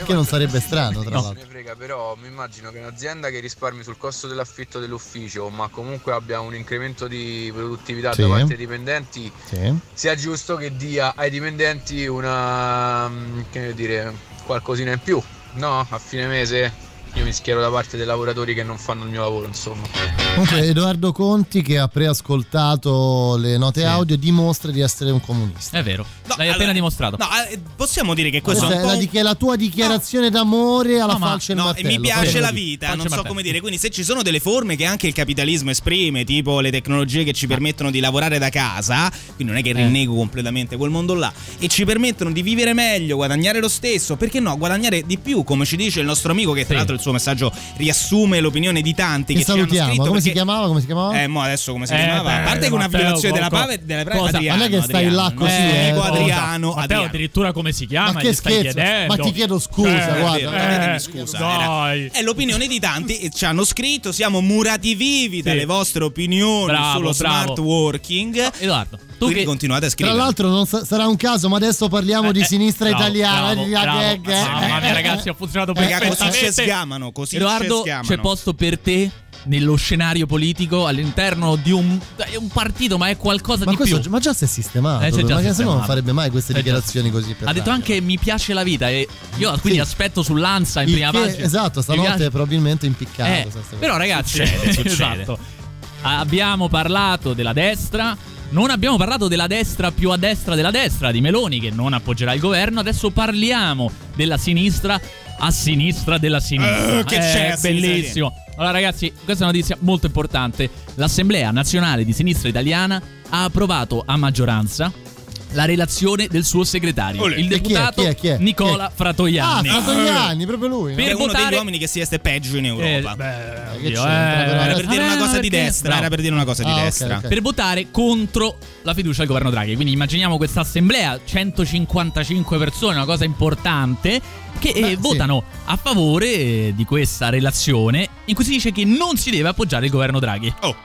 che non sarebbe strano, tra Non l'altro. ne frega, però mi immagino che un'azienda che risparmi sul costo dell'affitto dell'ufficio, ma comunque abbia un incremento di produttività Sì. da parte dei dipendenti, Sì. sia giusto che dia ai dipendenti una mm, che dire, qualcosina in più, no? A fine mese io mi schiero da parte dei lavoratori che non fanno il mio lavoro, insomma. Comunque Edoardo Conti che ha preascoltato le note audio dimostra di essere un comunista. È vero. L'hai appena dimostrato. No, eh, possiamo dire che questo Questa è un è po' la, dichi- la tua dichiarazione d'amore alla No, falce e no, e martello. mi piace la vita, non so come dire. Quindi, se ci sono delle forme che anche il capitalismo esprime, tipo le tecnologie che ci permettono di lavorare da casa, quindi non è che rinnego completamente quel mondo là, e ci permettono di vivere meglio, guadagnare lo stesso, perché no, guadagnare di più, come ci dice il nostro amico, che tra l'altro il suo messaggio riassume l'opinione di tanti Che che, ci hanno salutiamo. scritto. Come si chiamava? Come si chiamava? Eh, mo adesso come si Eh, chiamava? A parte che una violazione della pave della cosa? Adriano, Non è che stai là Adriano. così, Eh, eh, cosa? Adriano, Matteo Adriano. addirittura come si chiama? Ma che Gli stai scherzo? chiedendo? Ma ti chiedo scusa, Eh, guarda. Eh, chiedetemi scusa. dai. È l'opinione di tanti ci hanno scritto, siamo murati vivi dalle vostre opinioni Bravo, sullo bravo. smart working. Edoardo, Quindi che continuate a Tra scrivere. l'altro non sa- sarà un caso, ma adesso parliamo di sinistra Eh, bravo, italiana. bravo, di bravo. gag, eh. Mamma mia, ragazzi, ha funzionato Raga, così perfettamente. ci sgamano, così Edoardo, ci sgamano. c'è posto per te nello scenario politico all'interno di un, è un partito, ma è qualcosa Ma, di questo, più. ma già si è sistemato. Eh, già ma che se no non sistemato. farebbe mai queste Eh, dichiarazioni così. Per Ha detto anche mi piace la vita e io quindi aspetto sull'Ansa in Il prima che- pagina. Esatto, stanotte probabilmente impiccato. Eh, però ragazzi, Succede, succede. esatto. Abbiamo parlato della destra, non abbiamo parlato della destra più a destra della destra di Meloni che non appoggerà il governo, adesso parliamo della sinistra a sinistra della sinistra. Eh, che c'è a sinistra bellissimo. Allora ragazzi, questa è una notizia molto importante. L'Assemblea Nazionale di Sinistra Italiana ha approvato a maggioranza la relazione del suo segretario, Olè. il E chi è? deputato Chi è? Chi è? Nicola Ah, Fratoianni. Fratoianni, proprio lui. no? Per uno votare- degli uomini che si veste peggio in Europa. Eh, beh, che oddio, eh, però? era per dire una vabbè, cosa di destra, no. era per dire una cosa di Ah, destra. ok. per votare contro la fiducia al governo Draghi. Quindi immaginiamo questa assemblea, 155 persone, una cosa importante, che eh, Beh, sì. votano a favore eh, di questa relazione in cui si dice che non si deve appoggiare il governo Draghi. Oh.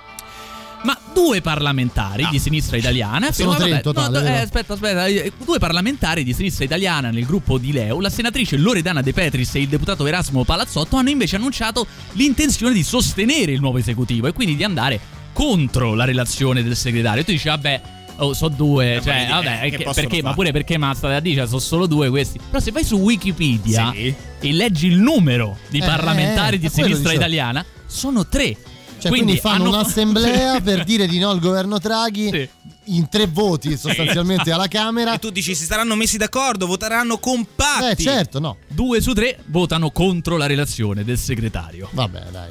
Ma due parlamentari di sinistra italiana Sono tre in totale, no, eh, aspetta, aspetta, eh, due parlamentari di sinistra italiana nel gruppo di Leo, la senatrice Loredana De Petris e il deputato Erasmo Palazzotto hanno invece annunciato l'intenzione di sostenere il nuovo esecutivo e quindi di andare contro la relazione del segretario. E tu dici, vabbè, oh, so due, Eh, cioè, vabbè, eh, possono perché, ma pure perché ma state a dire, sono solo due questi. Però se vai su Wikipedia Sì. e leggi il numero di Eh, parlamentari eh, di sinistra italiana, sono tre. Cioè, quindi, fanno hanno- un'assemblea per dire di no al governo Draghi Sì. in tre voti sostanzialmente alla Camera. E tu dici si saranno messi d'accordo, voteranno compatti. Eh, certo, no. Due su tre votano contro la relazione del segretario. Vabbè, dai.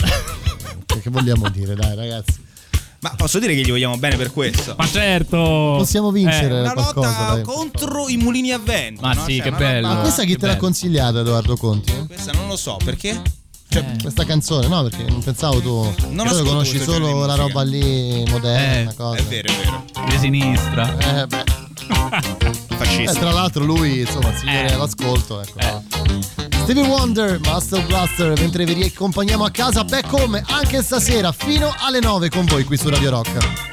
che, vogliamo dire, dai, ragazzi? Ma posso dire che gli vogliamo bene per questo. Ma certo! Possiamo vincere Una qualcosa, lotta dai. contro i mulini a vento. Ma no? sì, Cioè, che bello. Ma questa chi che te l'ha bello. consigliata, Edoardo Conti? Questa non lo so, perché? Cioè, Questa canzone, no? Perché non pensavo tu. Non tu conosci solo la roba lì moderna, Eh, cosa. È vero, è vero. di sinistra. Eh, beh. Eh, Fascista. tra l'altro lui, insomma, si viene Eh. all'ascolto, ecco. Stevie Wonder, Master Blaster, mentre vi riaccompagniamo a casa, back home anche stasera fino alle 9 con voi qui su Radio Rock.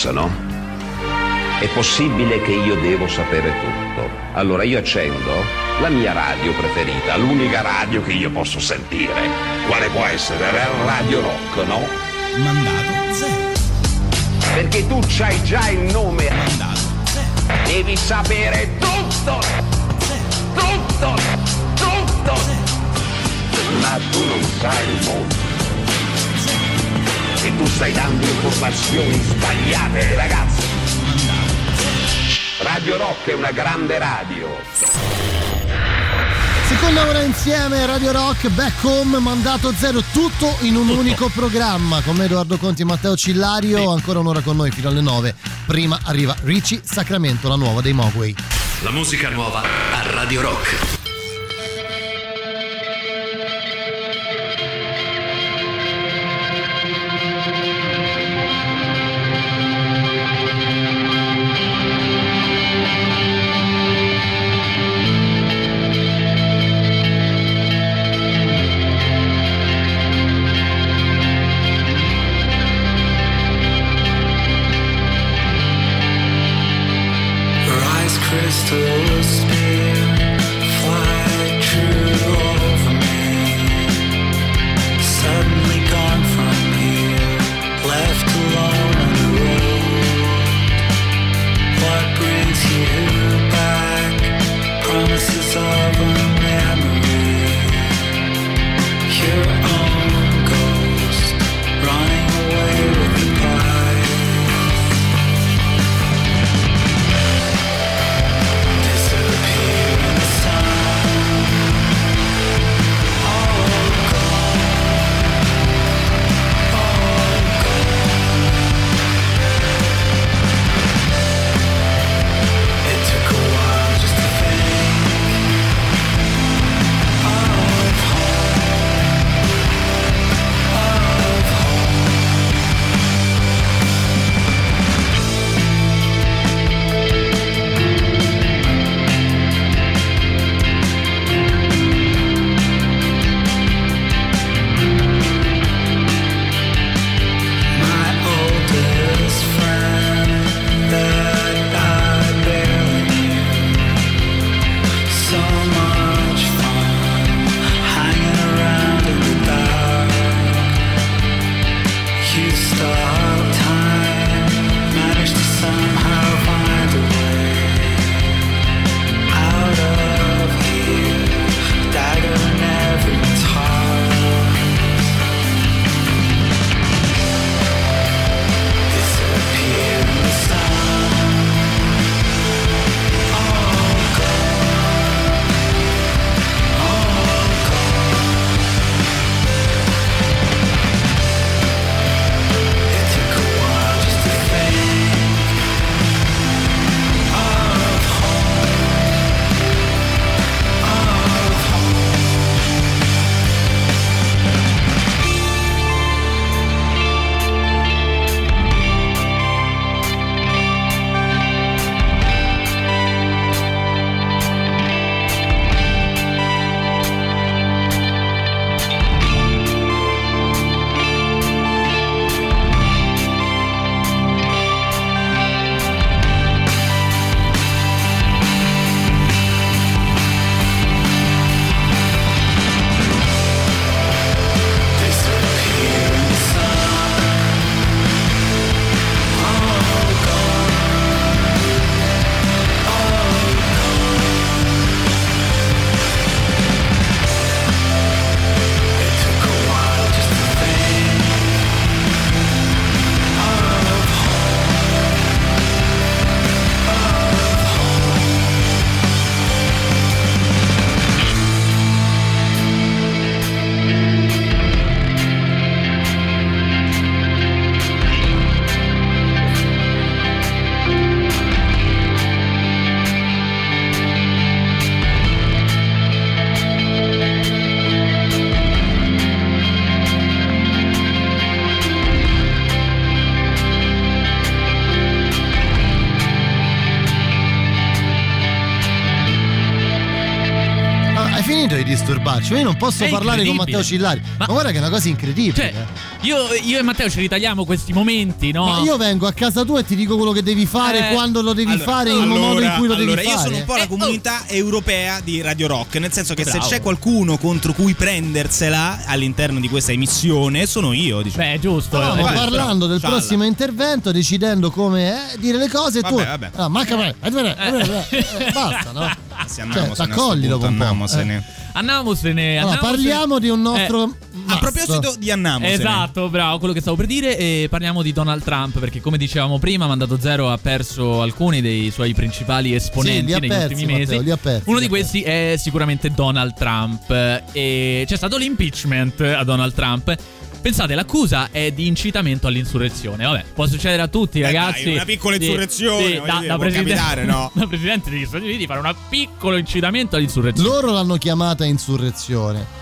Cosa, no? È possibile che io devo sapere tutto. Allora io accendo la mia radio preferita, l'unica radio che io posso sentire. Quale può essere? La Radio Rock, no? Mandato zero. Perché tu c'hai già il nome. Mandato zero. Devi sapere tutto! Tutto! Tutto! Ma tu non sai il mondo. E tu stai dando informazioni sbagliate, ragazzi. Radio Rock è una grande radio. Seconda ora insieme Radio Rock, Back Home, mandato zero, tutto in un unico programma con me Edoardo Conti e Matteo Cillario, ancora un'ora con noi fino alle 9. Prima arriva Ricci Sacramento, la nuova dei Mogwai. La musica nuova a Radio Rock. Posso È parlare con. Matteo Cillari. Ma, guarda che è una cosa incredibile. Cioè, io, io e Matteo ci ritagliamo questi momenti, no? Ma io vengo a casa tua e ti dico quello che devi fare, Eh, quando lo devi Allora, fare, il allora, modo in cui lo allora, devi io fare. sono un po' la comunità europea di Radio Rock, nel senso che Bravo. se c'è qualcuno contro cui prendersela all'interno di questa emissione, sono io. Diciamo. Beh, giusto. Stavamo Eh, parlando del scialla. prossimo intervento, decidendo come eh, dire le cose e tu. Vabbè, vabbè. Ah, manca me. Eh, eh, eh, Basta, no? Cioè, andiamosene t'accogli dopo punto, un po'. andiamosene. Andiamosene. Allora, andiamosene. parliamo di un nostro. Eh, A proposito di Annamosene. Esatto, bravo, quello che stavo per dire. E parliamo di Donald Trump, perché come dicevamo prima, Mandato Zero ha perso alcuni dei suoi principali esponenti Sì, li ha negli persi, ultimi mesi. Matteo, li ha persi, Uno li di ha questi è sicuramente Donald Trump. E c'è stato l'impeachment a Donald Trump. Pensate, l'accusa è di incitamento all'insurrezione. Vabbè, può succedere a tutti, ragazzi. Eh, dai, una piccola Sì, insurrezione, sì, voglio da, dire, da presidente, capitare, no? da presidente degli Stati Uniti fare un piccolo incitamento all'insurrezione. Loro l'hanno chiamata insurrezione.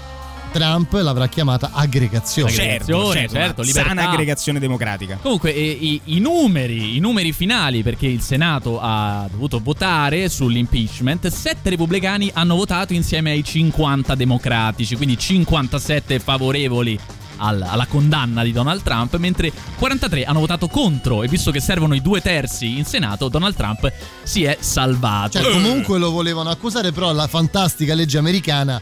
Trump l'avrà chiamata aggregazione. Certo, certo, certo, libertà. sana aggregazione democratica. Comunque eh, i, i numeri, i numeri finali, perché il Senato ha dovuto votare sull'impeachment, sette repubblicani hanno votato insieme ai 50 democratici, quindi 57 favorevoli al- alla condanna di Donald Trump, mentre 43 hanno votato contro e visto che servono i due terzi in Senato, Donald Trump si è salvato. Cioè, comunque lo volevano accusare, però la fantastica legge americana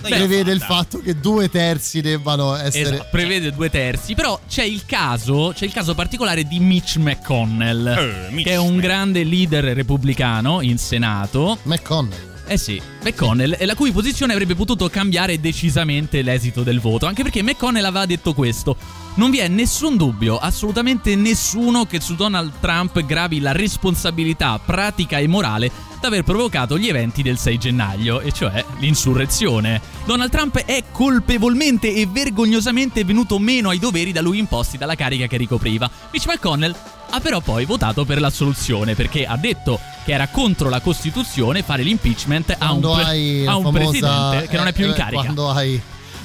prevede il fatto che due terzi debbano essere. Esatto, prevede due terzi. Però c'è il caso, c'è il caso particolare di Mitch McConnell, Eh, Mitch che è un grande leader repubblicano in Senato. McConnell. Eh sì, McConnell, la cui posizione avrebbe potuto cambiare decisamente l'esito del voto, anche perché McConnell aveva detto questo. Non vi è nessun dubbio, assolutamente nessuno, che su Donald Trump gravi la responsabilità pratica e morale d'aver provocato gli eventi del 6 gennaio, e cioè l'insurrezione. Donald Trump è colpevolmente e vergognosamente venuto meno ai doveri da lui imposti dalla carica che ricopriva. Mitch McConnell ha però poi votato per l'assoluzione perché ha detto che era contro la Costituzione fare l'impeachment a un, Quando pre- a un famosa, presidente che non è più in eh, carica. Quando hai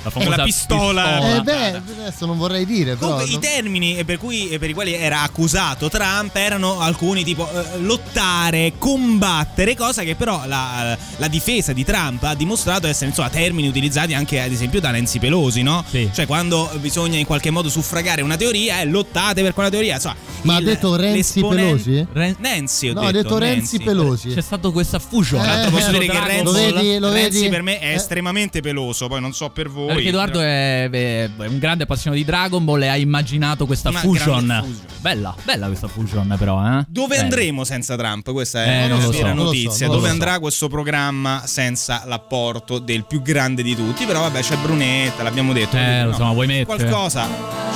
La famosa la pistola. Eh beh, adesso non vorrei dire, però. Comunque, i termini per, cui, per i quali era accusato Trump erano alcuni tipo eh, lottare, combattere, cosa che però la, la difesa di Trump ha dimostrato essere insomma termini utilizzati anche ad esempio da Nancy Pelosi, no? Cioè quando bisogna in qualche modo suffragare una teoria, eh, lottate per quella teoria. Insomma, Ma ha il- detto Renzi Pelosi? Ren- Nancy, ho No, detto. ha detto Renzi Pelosi. C'è stato questa fusion. Eh, posso eh, dire che Dragon Renzi, Lo vedi, lo Renzi vedi? per me è Eh. estremamente peloso, poi non so per voi. Perché Edoardo è, è un grande appassionato di Dragon Ball e ha immaginato questa fusion. fusion. Bella, bella questa fusion però, eh? Dove Bella. andremo senza Trump? Questa Eh, è lo vera so, so, notizia. lo Dove so. andrà questo programma senza l'apporto del più grande di tutti? Però vabbè, c'è Brunetta, l'abbiamo detto. Eh, quindi, lo no. so, vuoi mettere? Qualcosa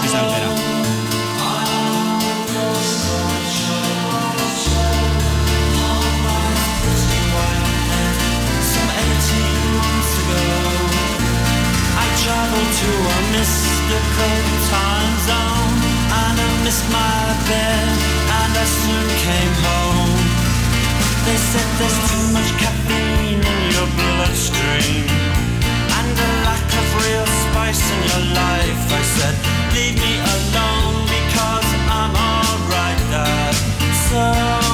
ci salverà. Missed my bed, and I soon came home. They said there's too much caffeine in your bloodstream, and a lack of real spice in your life. I said, leave me alone because I'm alright, Dad. Surprised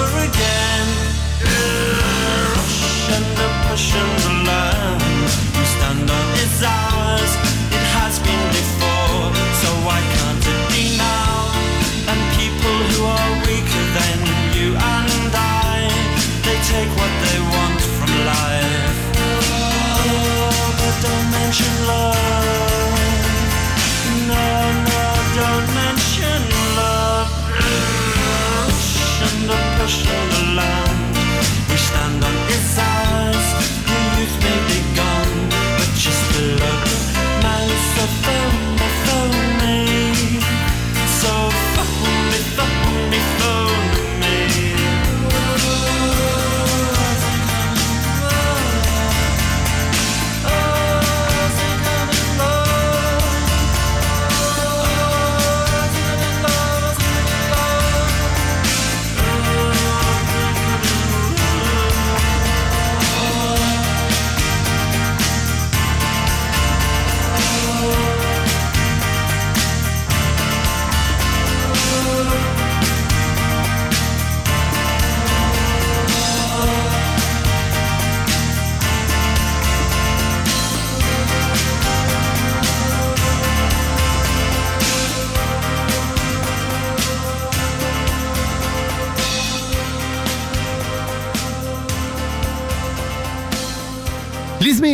over again. Rush and the push and the rush on the line.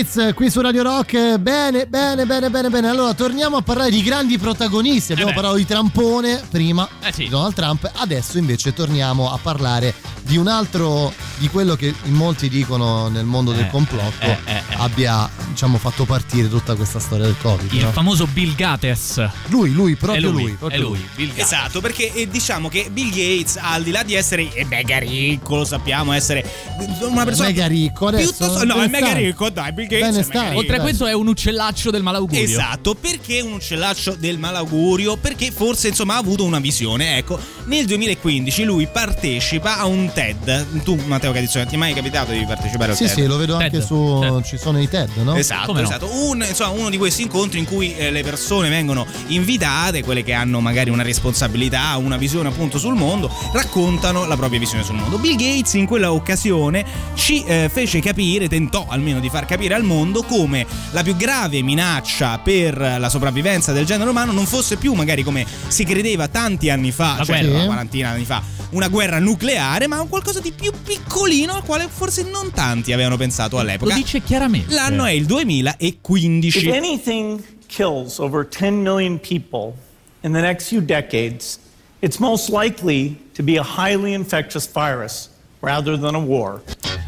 Smiths qui su Radio Rock, bene, bene, bene, bene, bene. Allora torniamo a parlare di grandi protagonisti. Abbiamo Eh parlato di Trampone prima, Eh sì. di Donald Trump, adesso invece torniamo a parlare di un altro, di quello che in molti dicono nel mondo del Eh, complotto eh, eh, eh. abbia diciamo fatto partire tutta questa storia del Covid. Il no? famoso Bill Gates. Lui, lui, proprio È lui, lui, è proprio lui, Bill Gates. Esatto, perché eh, diciamo che Bill Gates, al di là di essere mega ricco, lo sappiamo, essere una persona Mega ricco adesso. piuttosto no, è mega ricco, dai, Bill Gates. Oltre a questo è un uccellaccio del malaugurio. Esatto, perché un uccellaccio del malaugurio? Perché forse insomma ha avuto una visione. Ecco, nel 2015 lui partecipa a un TED. Tu, Matteo Cadizzone, ti è mai capitato di partecipare al Sì, TED? sì, lo vedo anche Ted. su. Ted. Ci sono i TED, no? Esatto, Come no? esatto. Un- insomma, uno di questi incontri in cui eh, le persone vengono invitate, quelle che hanno magari una responsabilità, una visione appunto sul mondo, raccontano la propria visione sul mondo. Bill Gates in quella occasione ci eh, fece capire, tentò almeno di far capire al mondo come la più grave minaccia per la sopravvivenza del genere umano non fosse più magari come si credeva tanti anni fa, La cioè guerra. una quarantina di anni fa, una guerra nucleare, ma un qualcosa di più piccolino al quale forse non tanti avevano pensato Lo all'epoca. dice chiaramente. L'anno è il 2015. If anything kills over 10 million people in the next few decades, it's most likely to be a highly infectious virus rather than a war.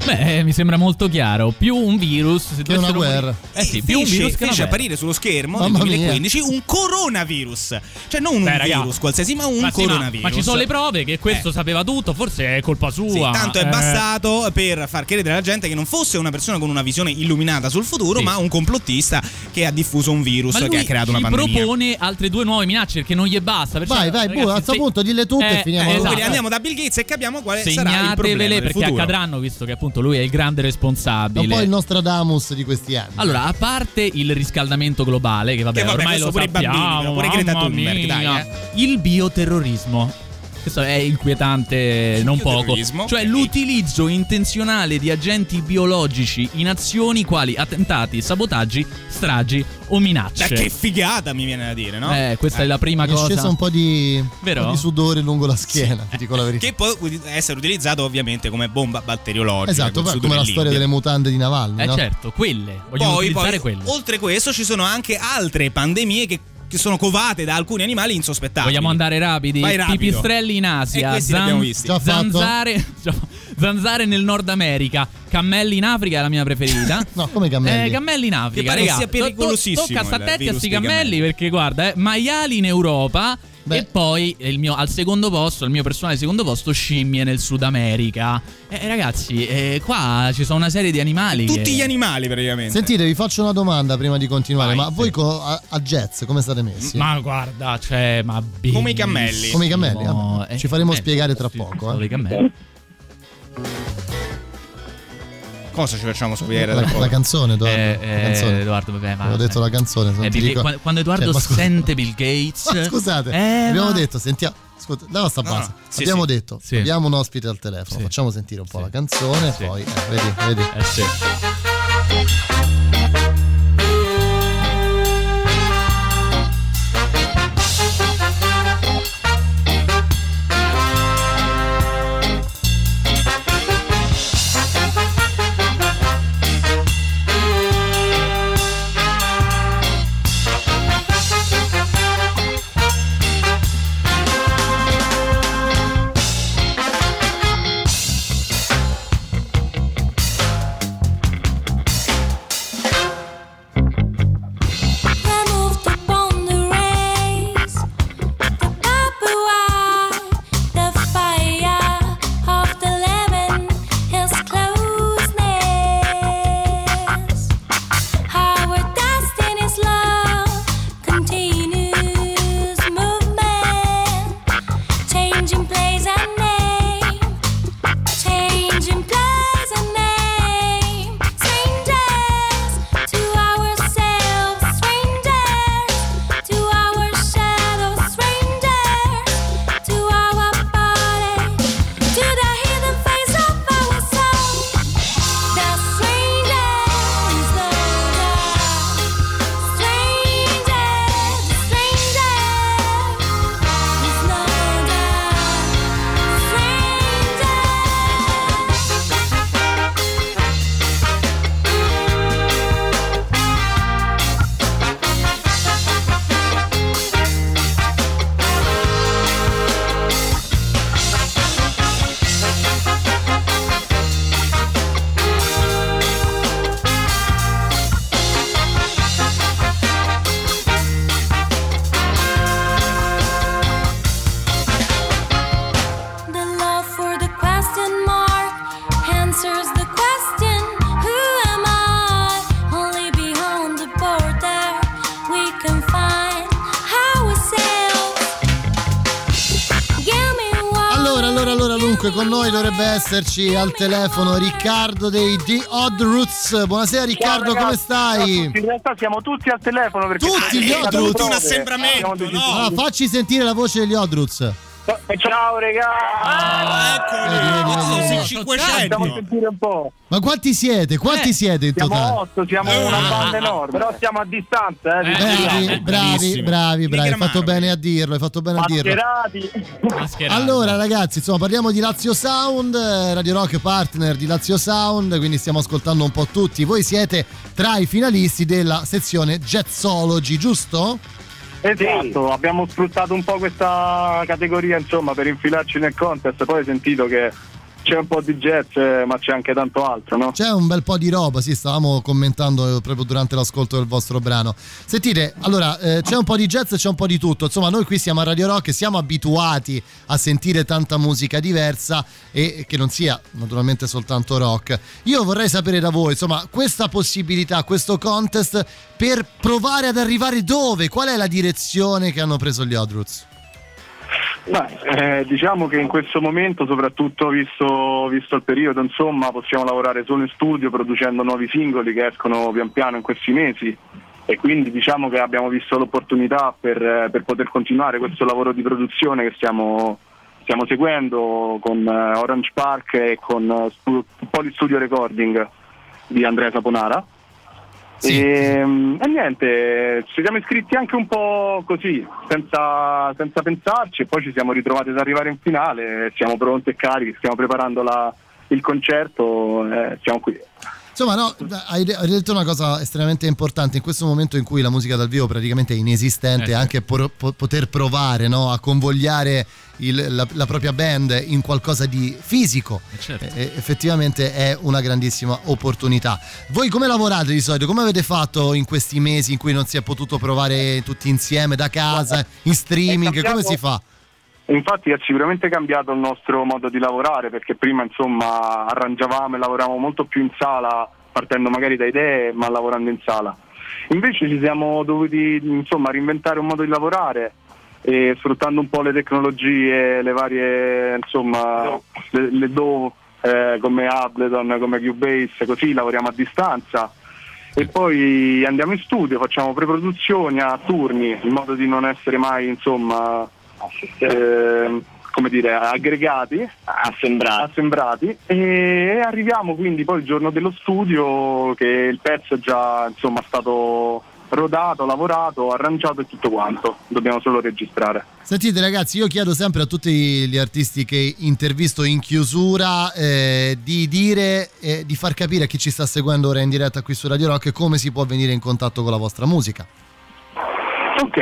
Beh, eh, mi sembra molto chiaro. Più un virus. Se Che una dovessero morire- guerra. Eh sì, più un fece, virus che fece guerra. apparire sullo schermo Mamma nel mia. 2015 un coronavirus. Cioè non un Beh, virus qualsiasi, ma un Ma, sì, ma- coronavirus. ma ci sono le prove che questo Eh. sapeva tutto, forse è colpa sua. Sì, tanto è Eh. bastato per far credere alla gente che non fosse una persona con una visione illuminata sul futuro, Sì. ma un complottista che ha diffuso un virus che ha creato una pandemia. propone altre due nuove minacce perché non gli basta. perciò, Vai, vai, ragazzi, bu, a questo se- punto dille tutte e Eh, finiamo eh, esatto. Quindi andiamo da Bill Gates e capiamo quale sarà il problema Segnatevele perché accadranno, visto che appunto lui è il grande È un responsabile. po' il Nostradamus di questi anni. Allora, a parte il riscaldamento globale, che vabbè, Che vabbè, ormai lo pure i bambini, sappiamo, però, pure Greta Thunberg, dai, eh. il bioterrorismo. Questo è inquietante, non poco. Cioè l'utilizzo intenzionale di agenti biologici in azioni quali attentati, sabotaggi, stragi o minacce. Dai, che figata mi viene da dire, no? Eh, questa è la prima Mi è cosa. sceso un po' di, Vero? un po' di sudore lungo la schiena, ti dico la verità. Che può essere utilizzato ovviamente come bomba batteriologica. Esatto, come la storia delle mutande di Navalny, Eh no? certo, quelle. Vogliono Poi, utilizzare poi, quelle. oltre questo, ci sono anche altre pandemie che, che sono covate da alcuni animali insospettabili. Vogliamo andare rapidi? Vai rapido. Pipistrelli in Asia, E questi li abbiamo visti. Già fatto? zanzare, zanzare nel Nord America, cammelli in Africa è la mia preferita. No, come cammelli? Eh, cammelli in Africa. Che pare che sia To- to- pericolosissimo Tocca sta attenti a virus sti dei cammelli, cammelli. perché guarda, eh, maiali in Europa. Beh. E poi il mio, al secondo posto, il mio personale secondo posto, scimmie nel Sud America. Eh, ragazzi, eh, qua ci sono una serie di animali. Tutti che- gli animali praticamente. Sentite, vi faccio una domanda prima di continuare. Vai, ma voi co- a, a jazz come state messi? Ma guarda, cioè, ma Come i cammelli. Come i cammelli? Ah, Eh, ci faremo eh, spiegare tra sì, poco. sono eh. dei cammelli. Cosa ci facciamo sapere? La, la canzone, Edoardo. Eh, la eh, canzone. Edoardo, vabbè, va. Avevo detto la canzone. Eh, Bill- quando Edoardo Cioè, ma scusa- sente Bill Gates. Ma scusate, Eh, abbiamo ma- detto, sentiamo. Scusa, dava sta No, base. no, sì, abbiamo sì. detto, Sì. abbiamo un ospite al telefono. Sì. Facciamo sentire un po' la canzone. Sì. Poi, eh, vedi, vedi. Eh sì. Esserci al telefono Riccardo dei The Odd Roots. Buonasera Riccardo, come stai? In realtà siamo tutti al telefono perché Tutti gli Odd Roots? Siamo decisi- Ah, facci sentire la voce degli Odd Roots. Ciao ragazzi! 500. Facciamo sentire un po'. Ma quanti siete? Quanti siete in Siamo totale? otto, siamo una banda enorme, però siamo a distanza, eh. Bravi, bravi, bravi, bravi. Hai fatto bene a dirlo, hai fatto bene a dirlo. Mascherati. Allora ragazzi, insomma, parliamo di Lazio Sound, eh, Radio Rock partner di Lazio Sound, quindi stiamo ascoltando un po' tutti. Voi siete tra i finalisti della sezione Jazzology, giusto? Esatto, abbiamo sfruttato un po' questa categoria insomma per infilarci nel contest, poi hai sentito che c'è un po' di jazz eh, ma c'è anche tanto altro, no? C'è un bel po' di roba, sì, stavamo commentando eh, proprio durante l'ascolto del vostro brano. Sentite, allora, eh, c'è un po' di jazz e c'è un po' di tutto. Insomma, noi qui siamo a Radio Rock e siamo abituati a sentire tanta musica diversa e che non sia naturalmente soltanto rock. Io vorrei sapere da voi, insomma, questa possibilità, questo contest per provare ad arrivare dove? Qual è la direzione che hanno preso gli Odroots? Beh, eh, diciamo che in questo momento, soprattutto visto, visto il periodo, insomma, possiamo lavorare solo in studio producendo nuovi singoli che escono pian piano in questi mesi e quindi diciamo che abbiamo visto l'opportunità per, per poter continuare questo lavoro di produzione che stiamo, stiamo seguendo con eh, Orange Park e con eh, stu- Polystudio Recording di Andrea Saponara. E, e niente, ci siamo iscritti anche un po' così, senza, senza pensarci, e poi ci siamo ritrovati ad arrivare in finale, siamo pronti e carichi, stiamo preparando la- il concerto, eh, siamo qui. Insomma, no, hai, detto una cosa estremamente importante in questo momento in cui la musica dal vivo praticamente è inesistente, Eh anche por- po- poter provare no, a convogliare il- la, la propria band in qualcosa di fisico, certo. eh, effettivamente è una grandissima opportunità. Voi come lavorate di solito? Come avete fatto in questi mesi in cui non si è potuto provare tutti insieme da casa, in streaming? cambiato- Come si fa? Infatti è sicuramente cambiato il nostro modo di lavorare perché prima insomma arrangiavamo e lavoravamo molto più in sala partendo magari da idee ma lavorando in sala. Invece ci siamo dovuti insomma reinventare un modo di lavorare e sfruttando un po' le tecnologie, le varie insomma le, le DAW eh, come Ableton, come Cubase, così lavoriamo a distanza e poi andiamo in studio, facciamo pre-produzioni a turni in modo di non essere mai insomma ehm, come dire aggregati assembrati, e arriviamo quindi poi il giorno dello studio che il pezzo è già insomma stato rodato, lavorato, arrangiato e tutto quanto. Dobbiamo solo registrare. Sentite ragazzi, io chiedo sempre a tutti gli artisti che intervisto in chiusura eh, di dire, eh, di far capire a chi ci sta seguendo ora in diretta qui su Radio Rock come si può venire in contatto con la vostra musica. Ok,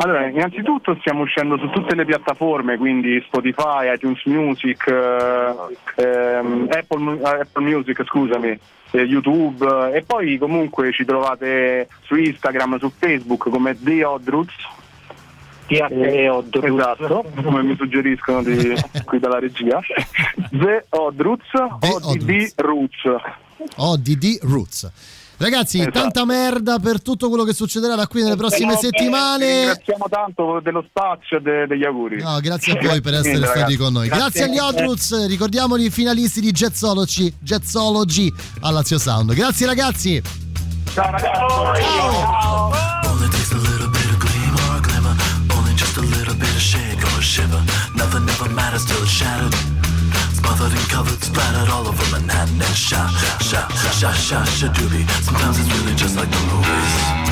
allora innanzitutto stiamo uscendo su tutte le piattaforme, quindi Spotify, iTunes Music, eh, ehm, Apple, eh, Apple Music, scusami, eh, YouTube eh, e poi comunque ci trovate su Instagram, su Facebook come The Odd Roots. The Odd Roots. Esatto, come mi suggeriscono di, qui dalla regia. The Odd Roots o The Roots. Ragazzi, Esatto. tanta merda per tutto quello che succederà da qui nelle prossime No, beh, settimane. Ringraziamo tanto dello spazio e de- degli auguri. No, grazie a voi per essere Niente, stati ragazzi. con noi. Grazie, agli Odroots, ricordiamoli i finalisti di Jazzology, Jazzology a Lazio Sound. Grazie ragazzi. Ciao ragazzi. Only takes a smothered and covered, splattered all over Manhattan and shot, shot, shot, shot, doobie. Sometimes it's really just like the movies.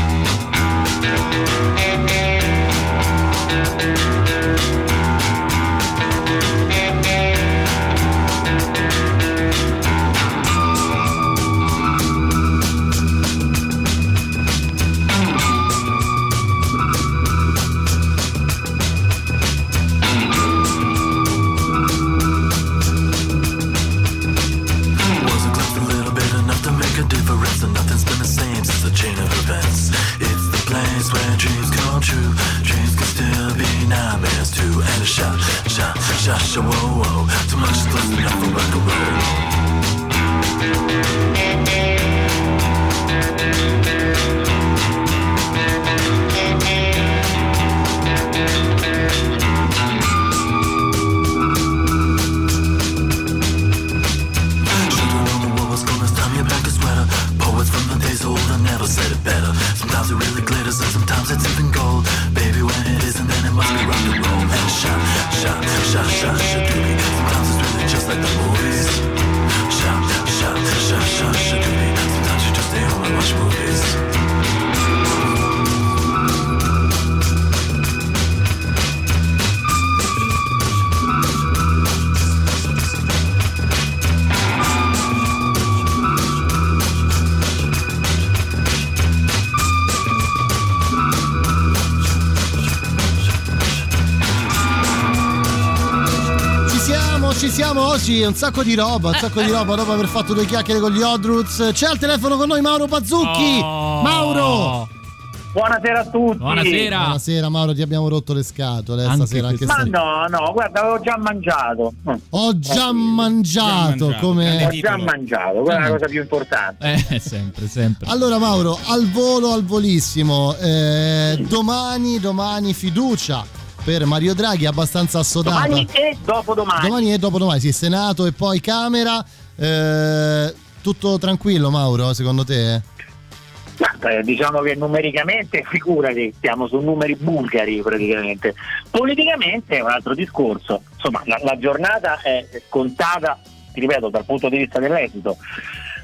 true. Dreams can still be nightmares too. And a shot, shot, shot, shot, whoa, whoa. Too much is close enough for rock and roll. Siamo, oggi, un sacco di roba, un sacco di roba dopo aver fatto due chiacchiere con gli Odruz. C'è al telefono con noi Mauro Bazzucchi. Oh. Mauro! Buonasera a tutti. Buonasera Mauro, ti abbiamo rotto le scatole eh, stasera anche Ma no, no, guarda, avevo già mangiato. Ho già mangiato, come Ho già mangiato, quella è la cosa più importante. Eh, sempre, sempre. Allora Mauro, al volo, al volissimo, eh, domani, domani fiducia per Mario Draghi abbastanza assodata. Domani e dopodomani. Domani e dopodomani, sì, Senato e poi Camera. Eh, tutto tranquillo Mauro, secondo te? Ma, eh, diciamo che numericamente, figurati, siamo su numeri bulgari praticamente. Politicamente è un altro discorso. Insomma, la, la giornata è contata, ti ripeto, dal punto di vista dell'esito.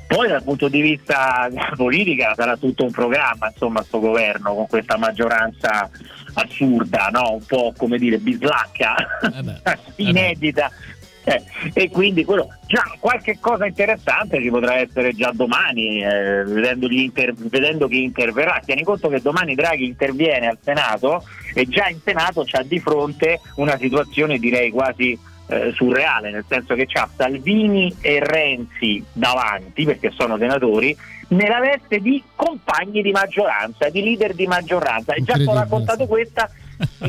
Poi dal punto di vista politica sarà tutto un programma, insomma, sto governo con questa maggioranza assurda, no? un po' come dire bislacca, inedita. Eh, e quindi quello già qualche cosa interessante ci potrà essere già domani eh, vedendo, inter- vedendo chi interverrà tieni conto che domani Draghi interviene al Senato e già in Senato c'ha di fronte una situazione direi quasi eh, surreale nel senso che c'ha Salvini e Renzi davanti perché sono senatori nella veste di compagni di maggioranza di leader di maggioranza. E già ho raccontato questa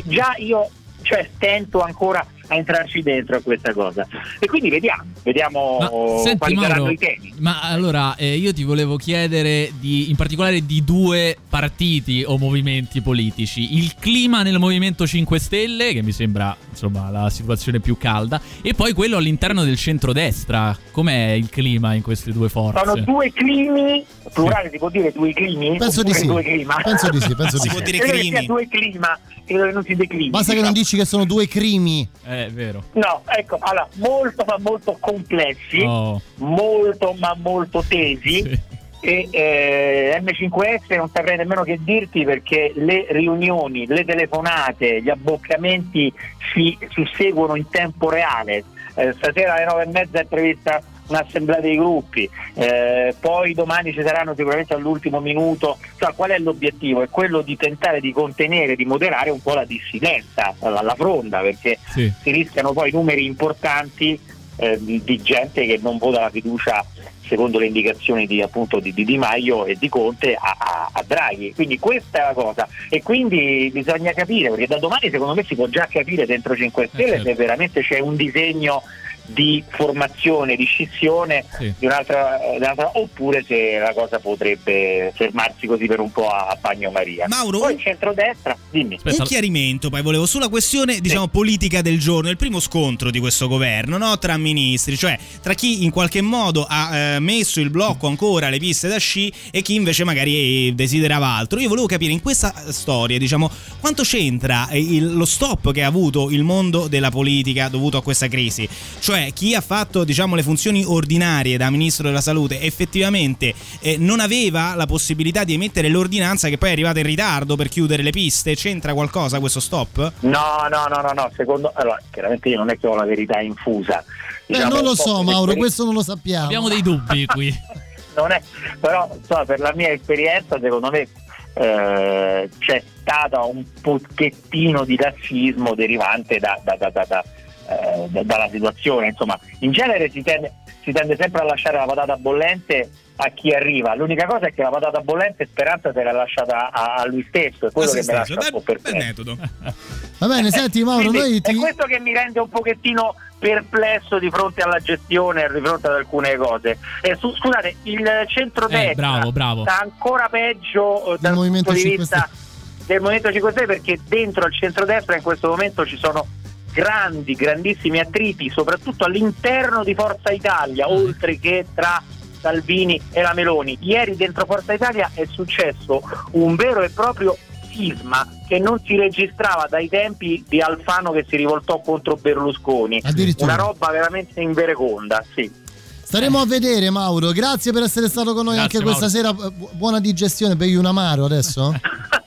già io cioè stento ancora a entrarci dentro a questa cosa. E quindi vediamo, vediamo Senti quali saranno Mauro, i temi. ma allora eh, io ti volevo chiedere di, in particolare di due partiti o movimenti politici. Il clima nel Movimento 5 Stelle, che mi sembra insomma la situazione più calda, e poi quello all'interno del centrodestra. Com'è il clima in queste due forze? Sono due climi, plurale si può dire due climi? Penso di sì. Due clima? Penso di sì, penso di Si sì. può dire due clima, credo che non si declini. Basta che non dici che sono due crimi. È vero. No, ecco, allora, molto ma molto complessi, Oh. molto ma molto tesi. E eh, M5S non saprei nemmeno che dirti perché le riunioni, le telefonate, gli abboccamenti si susseguono in tempo reale. Eh, stasera alle nove e mezza è prevista un'assemblea dei gruppi, eh, poi domani ci saranno sicuramente all'ultimo minuto. Cioè, qual è l'obiettivo? È quello di tentare di contenere, di moderare un po' la dissidenza, la, la fronda, perché Sì. si rischiano poi numeri importanti eh, di, di gente che non vota la fiducia secondo le indicazioni di, appunto, di, di Maio e di Conte a, a- a Draghi. Quindi questa è la cosa. E quindi bisogna capire, perché da domani secondo me si può già capire dentro 5 Stelle se veramente c'è un disegno di formazione, di scissione di un'altra, di un'altra- oppure se la cosa potrebbe fermarsi così per un po' a, a bagnomaria. Mauro, Poi il centrodestra, dimmi. Un chiarimento, poi volevo sulla questione, diciamo, politica del giorno, il primo scontro di questo governo, no? Tra ministri, cioè tra chi in qualche modo ha eh, messo il blocco ancora alle piste da sci e chi invece magari desiderava altro. Io volevo capire in questa storia, diciamo, quanto c'entra eh, il- lo stop che ha avuto il mondo della politica dovuto a questa crisi. Cioè chi ha fatto, diciamo, le funzioni ordinarie da ministro della salute effettivamente eh, non aveva la possibilità di emettere l'ordinanza che poi è arrivata in ritardo per chiudere le piste. C'entra qualcosa questo stop? No, no, no, no, no, secondo allora, chiaramente io non è che ho la verità infusa. Eh, Diciamo, non lo un po' so Mauro, questo non lo sappiamo. Abbiamo dei dubbi qui. non è, però insomma, per la mia esperienza secondo me eh, c'è stato un pochettino di lassismo derivante da- da- da- da- da, eh, da- dalla situazione. Insomma, in genere si tende, si tende sempre a lasciare la patata bollente a chi arriva. L'unica cosa è che la patata bollente Speranza se l'ha lasciata a, a lui stesso, è quello che mi stesso. lascia un po' perplesso. metodo. Va bene, senti Mauro, Quindi noi ti... È questo che mi rende un pochettino perplesso di fronte alla gestione e di fronte ad alcune cose. Eh, su- scusate, il centrodestra Eh, bravo, bravo. sta ancora peggio eh, dal Movimento punto di 5 vista del Movimento 5 Stelle perché dentro il centrodestra in questo momento ci sono grandi, grandissimi attriti, soprattutto all'interno di Forza Italia, oltre che tra Salvini e la Meloni. Ieri dentro Forza Italia è successo un vero e proprio sisma che non si registrava dai tempi di Alfano che si rivoltò contro Berlusconi. Addirittura. Una roba veramente invereconda, sì. Staremo a vedere, Mauro. Grazie per essere stato con noi Grazie, anche questa sera. Bu- Buona digestione. Begli un amaro adesso?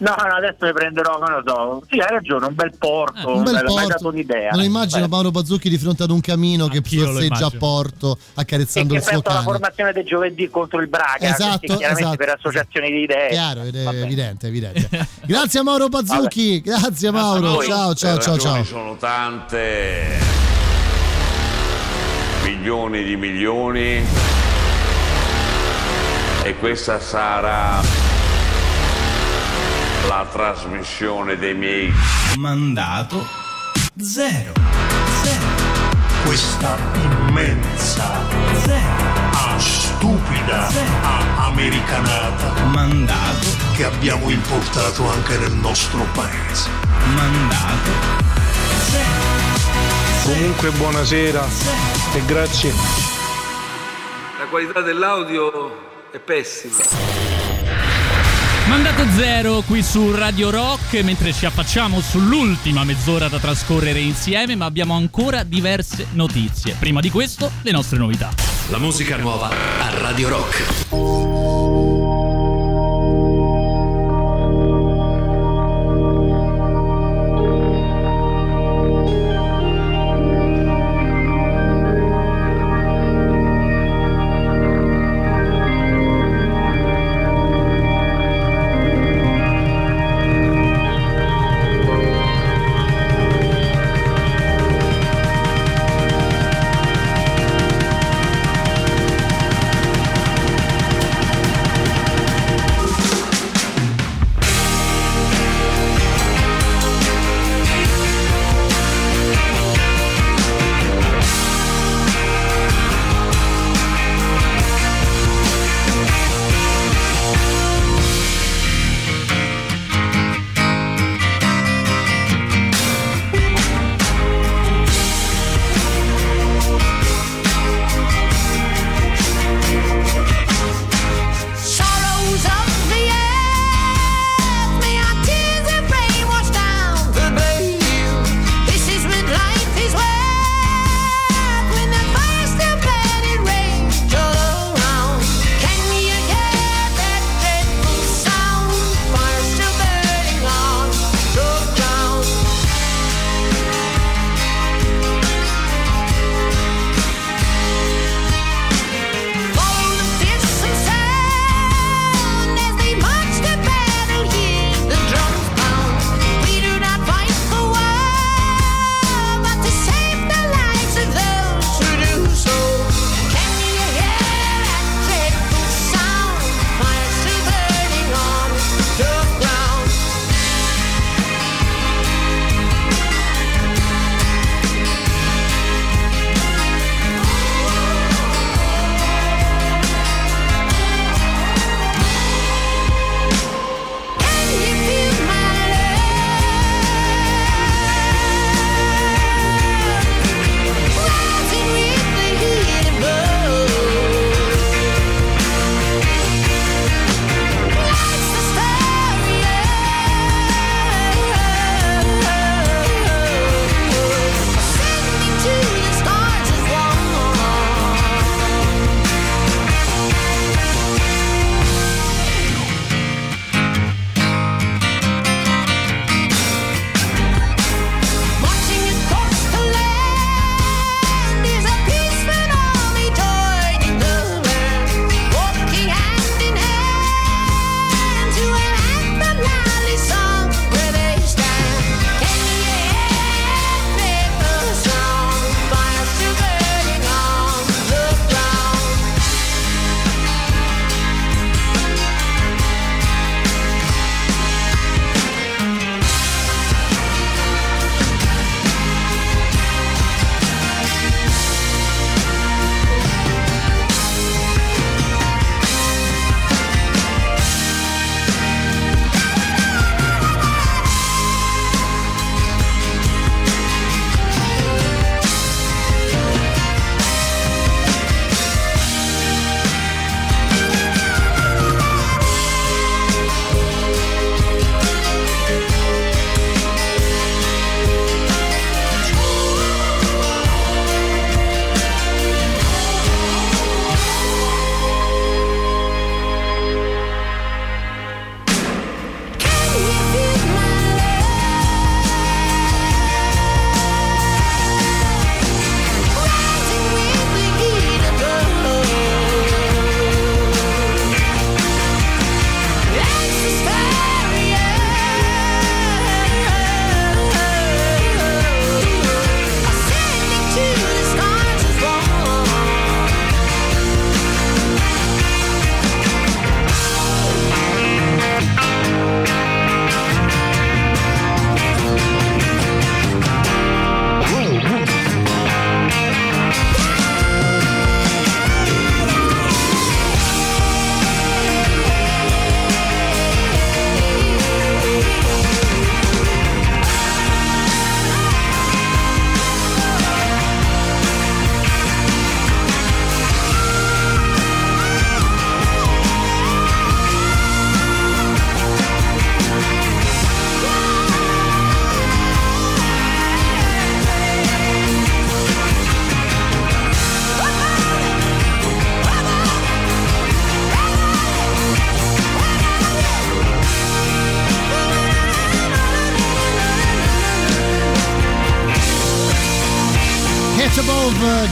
No, no, adesso ne prenderò, non lo so. Sì, hai ragione, un bel porto, un bel mi hai porto. dato un'idea. Non immagino Beh. Mauro Bazzucchi di fronte ad un camino che Anch'io lo sorseggia a porto E accarezzando che il suo cane. formazione del giovedì contro il Braga, Esatto, chiaramente esatto. per associazioni di idee. Chiaro, ed è evidente, evidente. Grazie Mauro Bazzucchi, grazie Mauro. Ciao, ciao, ciao, ciao. sono tante, milioni di milioni, e questa sarà la trasmissione dei miei Mandato zero. Questa immensa, ah, stupida, ah, americanata mandato che abbiamo importato anche nel nostro paese. Mandato Comunque buonasera e grazie. La qualità dell'audio è pessima. Mandato zero qui su Radio Rock mentre ci affacciamo sull'ultima mezz'ora da trascorrere insieme, ma abbiamo ancora diverse notizie. Prima di questo, le nostre novità. La musica nuova a Radio Rock.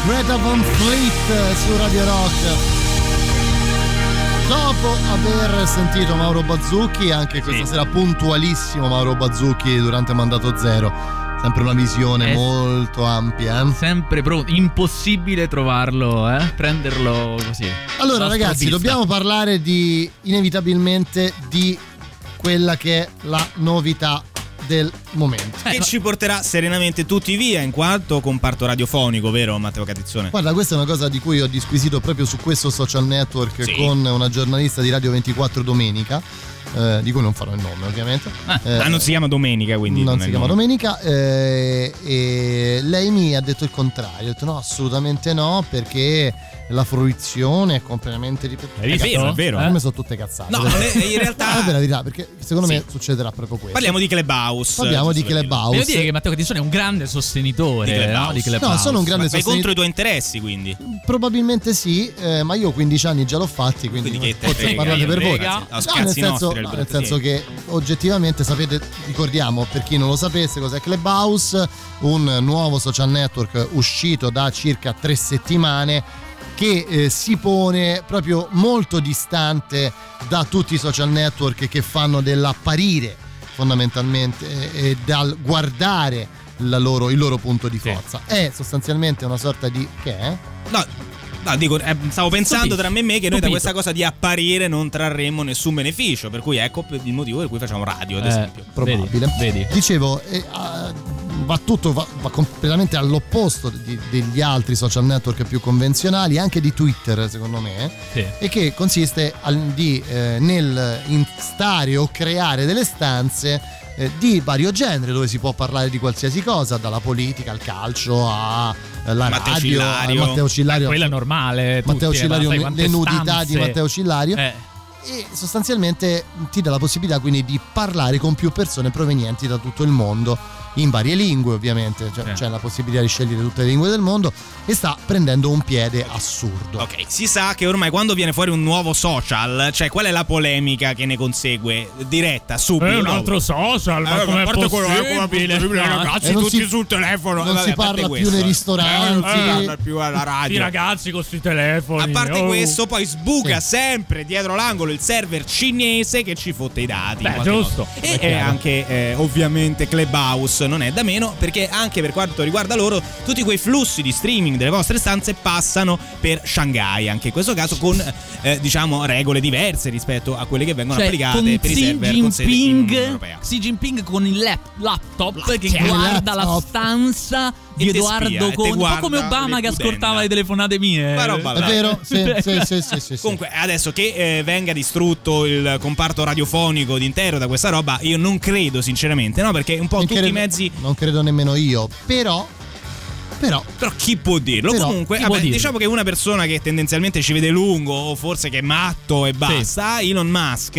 Greta Van Fleet su Radio Rock. Dopo aver sentito Mauro Bazzucchi, anche questa sera puntualissimo Mauro Bazzucchi durante Mandato Zero. Sempre una visione Eh, molto ampia. eh. Sempre pronto. Impossibile trovarlo, eh? Prenderlo così. Allora ragazzi, dobbiamo parlare di inevitabilmente di quella che è la novità del momento. Che ci porterà serenamente tutti via in quanto comparto radiofonico, vero Matteo Catizzone? Guarda, questa è una cosa di cui ho disquisito proprio su questo social network Sì. con una giornalista di Radio 24 Domenica, eh, di cui non farò il nome ovviamente. Eh, ah, non si chiama Domenica, quindi non non, si chiama nome. Domenica eh, e lei mi ha detto il contrario, ha detto no assolutamente no perché la fruizione è completamente ripetuta. È vero, è vero. Per me sono tutte cazzate. No, eh, in realtà- è la verità perché secondo me Sì. succederà proprio questo. Parliamo di Clubhouse. Parliamo di per dirlo. Clubhouse. Devo dire che Matteo Catissone è un grande sostenitore Di no? Clubhouse. di Clubhouse. No, sono un grande Ma sostenitore. contro i tuoi interessi, quindi. Probabilmente sì, eh, ma io 15 anni già l'ho fatti, quindi, Quindi che te forse frega, parlate per voi. frega. No, No, nel senso, no, nel senso che oggettivamente sapete, ricordiamo per chi non lo sapesse cos'è Clubhouse, un nuovo social network uscito da circa tre settimane che eh, si pone proprio molto distante da tutti i social network che fanno dell'apparire fondamentalmente e dal guardare la loro- il loro punto di forza. È sostanzialmente una sorta di... che è? No, no, dico, eh, stavo pensando Stupito. tra me e me che noi da Stupito. questa cosa di apparire non trarremmo nessun beneficio. Per cui ecco il motivo per cui facciamo radio, ad Eh, esempio. probabile. Dicevo, eh, ah, va tutto va, va completamente all'opposto di- degli altri social network più convenzionali, anche di Twitter, secondo me, e che consiste al- di, eh, nel instare o creare delle stanze eh, di vario genere dove si può parlare di qualsiasi cosa, dalla politica al calcio alla Matteo radio, Cillario. Matteo Cillario. Eh, quella normale, Matteo tutti, Cillario, sai le nudità stanze. di Matteo Cillario Eh. e sostanzialmente ti dà la possibilità quindi di parlare con più persone provenienti da tutto il mondo in varie lingue ovviamente cioè, c'è la possibilità di scegliere tutte le lingue del mondo e sta prendendo un piede assurdo Ok, si sa che ormai quando viene fuori un nuovo social, cioè qual è la polemica che ne consegue? Diretta, subito. Eh, un altro social, ma Eh, com'è a parte quello, eh, com'è possibile? ragazzi, E tutti si- sul telefono. non Vabbè, si parla più nei ristoranti. Eh, non si parla più alla radio. I ragazzi con questi telefoni. A parte oh. questo, poi sbuca Sì. sempre dietro l'angolo il server cinese che ci fotte i dati. Beh, giusto. modo. È E, chiaro. anche eh, ovviamente Clubhouse non è da meno, perché anche per quanto riguarda loro, tutti quei flussi di streaming delle vostre stanze passano per Shanghai, anche in questo caso con eh, diciamo regole diverse rispetto a quelle che vengono Cioè, applicate con per i Xi server con in Unione Jinping, Europea. Xi Jinping con il lap- laptop che Cioè, guarda la laptop. stanza di Edoardo Conte, un po' come Obama che ascoltava le telefonate mie. Ma roba è vero sì, sì, sì, sì, sì, sì. Comunque, adesso che eh, venga distrutto il comparto radiofonico d'intero da questa roba, io non credo, sinceramente, no? Perché un po' Non tutti credo- i mezzi. non credo nemmeno io però però Però chi può dirlo? Però, Comunque, vabbè, dirlo? diciamo che una persona che tendenzialmente ci vede lungo, o forse che è matto e basta, Elon Musk,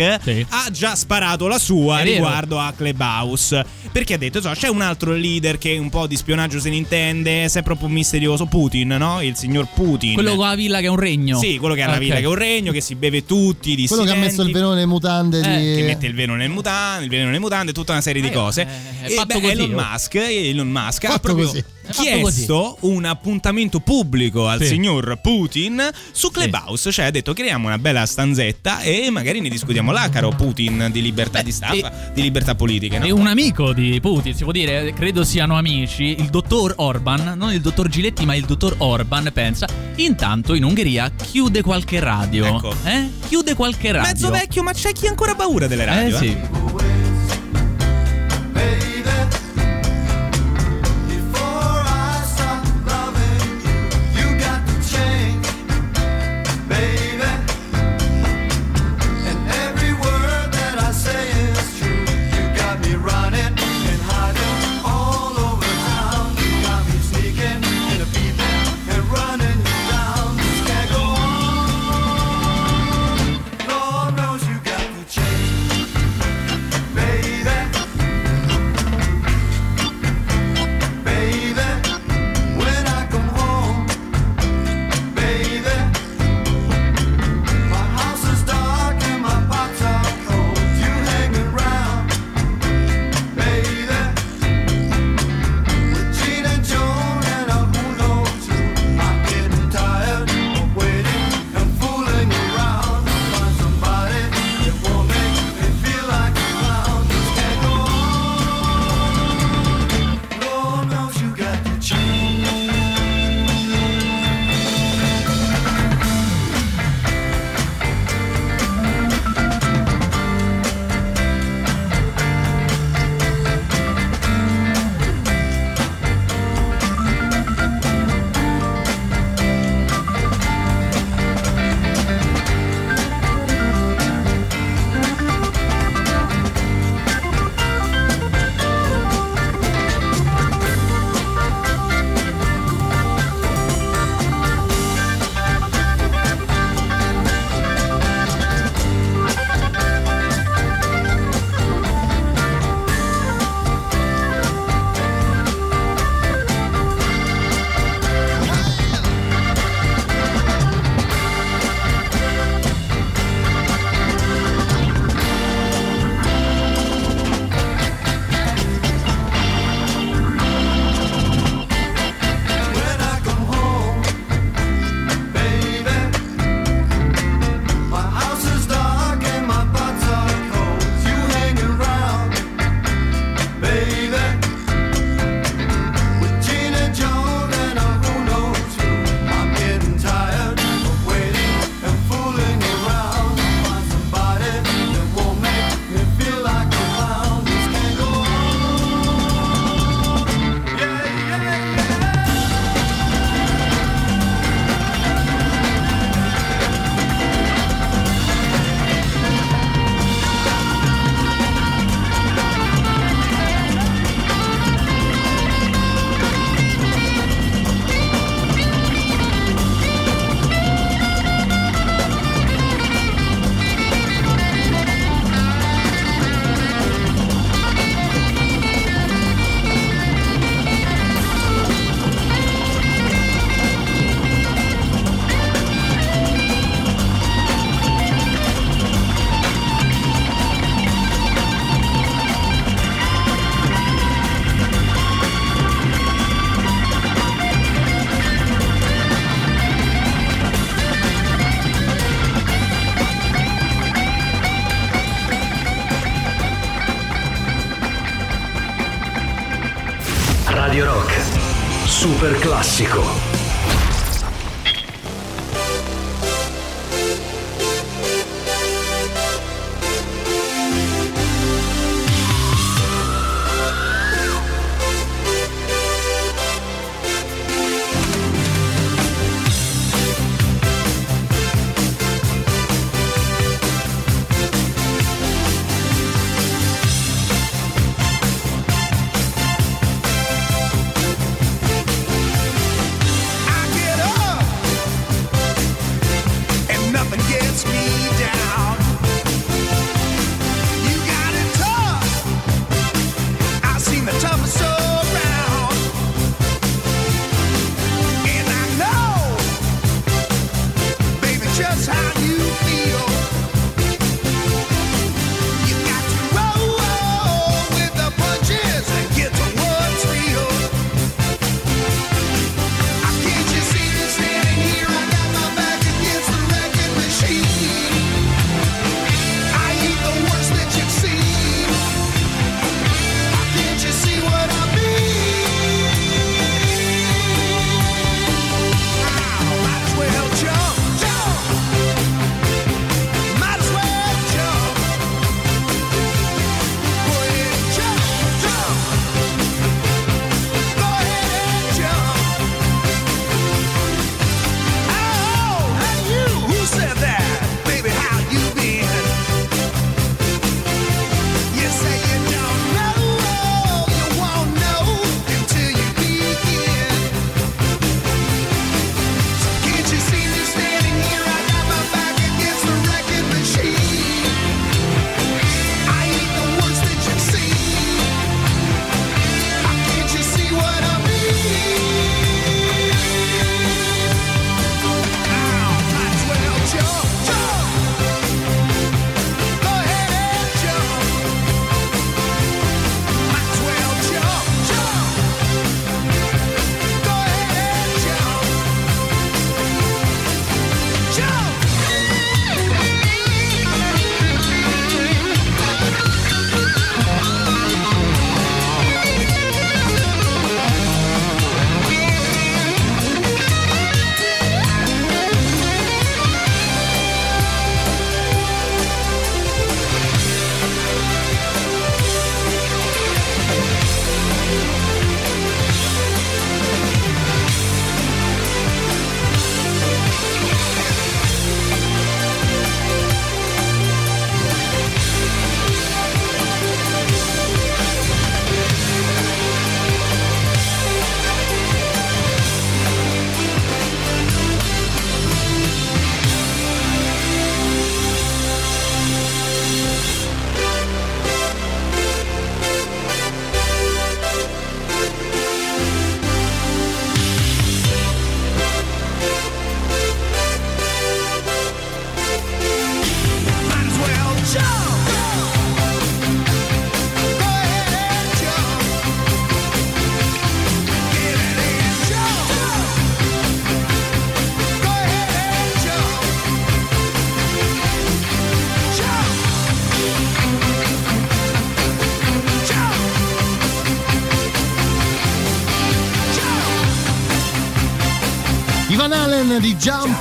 ha già sparato la sua È vero. riguardo a Clubhouse. Perché ha detto: insomma, c'è un altro leader che un po' di spionaggio se ne intende, se è proprio un misterioso Putin, no? Il signor Putin. Quello con la villa che è un regno. Sì, quello che ha la Ok. villa che è un regno, che si beve tutti, i quello che ha messo il dissidenti. velone nelle mutande di... che mette il velo nel mutande, il veleno nelle mutande, tutta una serie di cose. è e fatto beh, così, Elon oh. Musk, Elon Musk ha Fatto proprio così. Chiesto un appuntamento pubblico al Sì. signor Putin su Clubhouse, cioè ha detto creiamo una bella stanzetta e magari ne discutiamo là, caro Putin, di libertà di stampa, di libertà politiche. No? E un amico di Putin, si può dire, credo siano amici, il dottor Orban, non il dottor Giletti, ma il dottor Orban, pensa, intanto in Ungheria chiude qualche radio. Ecco. Eh? Chiude qualche radio. Mezzo vecchio, ma c'è chi ha ancora paura delle radio? Eh sì.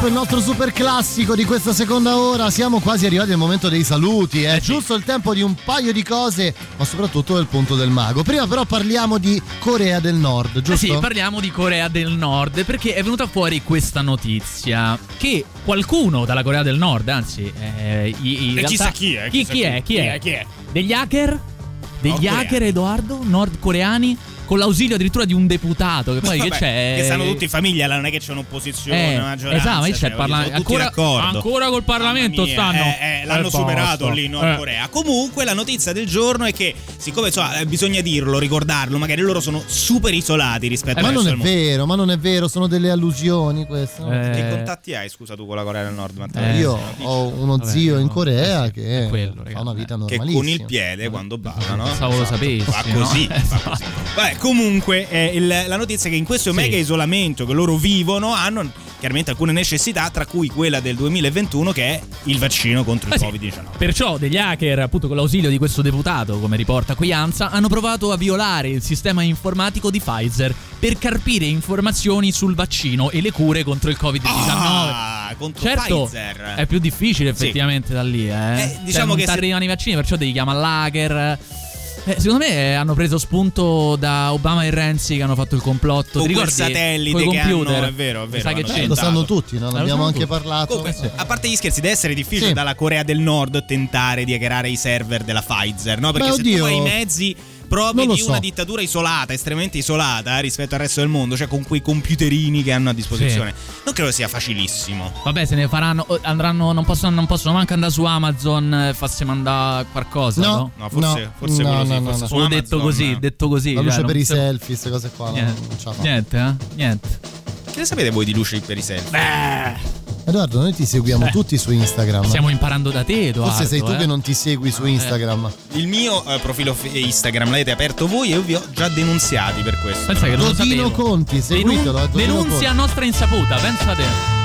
Il nostro super classico di questa seconda ora. Siamo quasi arrivati al momento dei saluti. È giusto il tempo di un paio di cose, ma soprattutto del punto del mago. Prima, però, parliamo di Corea del Nord, Eh giusto? sì, parliamo di Corea del Nord perché è venuta fuori questa notizia che qualcuno dalla Corea del Nord, anzi, eh, in E realtà- chissà chi è, Chi, chissà chi chi. è? Chi Chi è? è, chi è? Degli hacker? Degli hacker, Edoardo? Nordcoreani? Con l'ausilio addirittura di un deputato. Che poi Vabbè, che c'è? Che stanno tutti in famiglia, là non è che c'è un'opposizione, Eh, una maggioranza. esatto, ma c'è cioè, il parla- sono tutti ancora- ancora col Parlamento mia, stanno. eh, eh, l'hanno Eh, superato basta. lì in Nord Eh. Corea. Comunque la notizia del giorno è che, siccome insomma, eh, bisogna dirlo, ricordarlo, magari loro sono super isolati rispetto ma al non resto è vero, ma non è vero, sono delle allusioni queste. Eh, Che contatti hai, scusa, tu con la Corea del Nord? Matteo? Io ho uno Vabbè, zio in no, Corea che quello, fa una vita che normalissima. con il piede quando balla, no? Pensavo lo sapessi, Fa no? così, fa così. Vabbè, comunque, eh, il- la notizia è che in questo mega isolamento che loro vivono hanno chiaramente alcune necessità, tra cui quella del 2021 che è il vaccino contro il Ah, sì. Covid-19. Perciò degli hacker, appunto con l'ausilio di questo deputato, come riporta qui ANSA, hanno provato a violare il sistema informatico di Pfizer per carpire informazioni sul vaccino e le cure contro il Covid-19. Ah, contro certo, Pfizer. è più difficile Sì. effettivamente da lì, eh. Eh, diciamo Cioè, che non se- arrivano i vaccini, perciò devi chiamare l'hacker. Eh, secondo me eh, hanno preso spunto da Obama e Renzi che hanno fatto il complotto. Con quel satellite Coi che computer. hanno, è vero, è vero, che c'è. Eh, lo sanno tutti, non abbiamo anche tutti. parlato. Comunque, a parte gli scherzi, deve essere difficile Sì. dalla Corea del Nord tentare di hackerare i server della Pfizer, no? Perché Beh, se tu oddio. hai i mezzi proprio Non di so. una dittatura isolata, estremamente isolata eh, rispetto al resto del mondo, cioè con quei computerini che hanno a disposizione, non credo sia facilissimo. Vabbè, se ne faranno. Andranno. Non possono, non possono manco andare su Amazon e farsi mandare qualcosa. No, No, No, forse, No, forse no, quello sì, no, no, forse no. Solo detto così, detto così. La cioè, luce non per i selfie, queste cose qua. non- Niente, non fa. niente, eh? Niente. Che ne sapete voi di luce per i selfie? Edoardo, noi ti seguiamo Eh. tutti su Instagram. Stiamo imparando da te, Edoardo. Forse sei tu eh. che non ti segui su Instagram. Il mio eh, profilo Instagram l'avete aperto voi e io vi ho già denunziati per questo. Pensa che non lo Dodino sapevo. Conti, seguitelo. Denun- eh, Dodino denunzia a Conti. nostra insaputa, pensa te.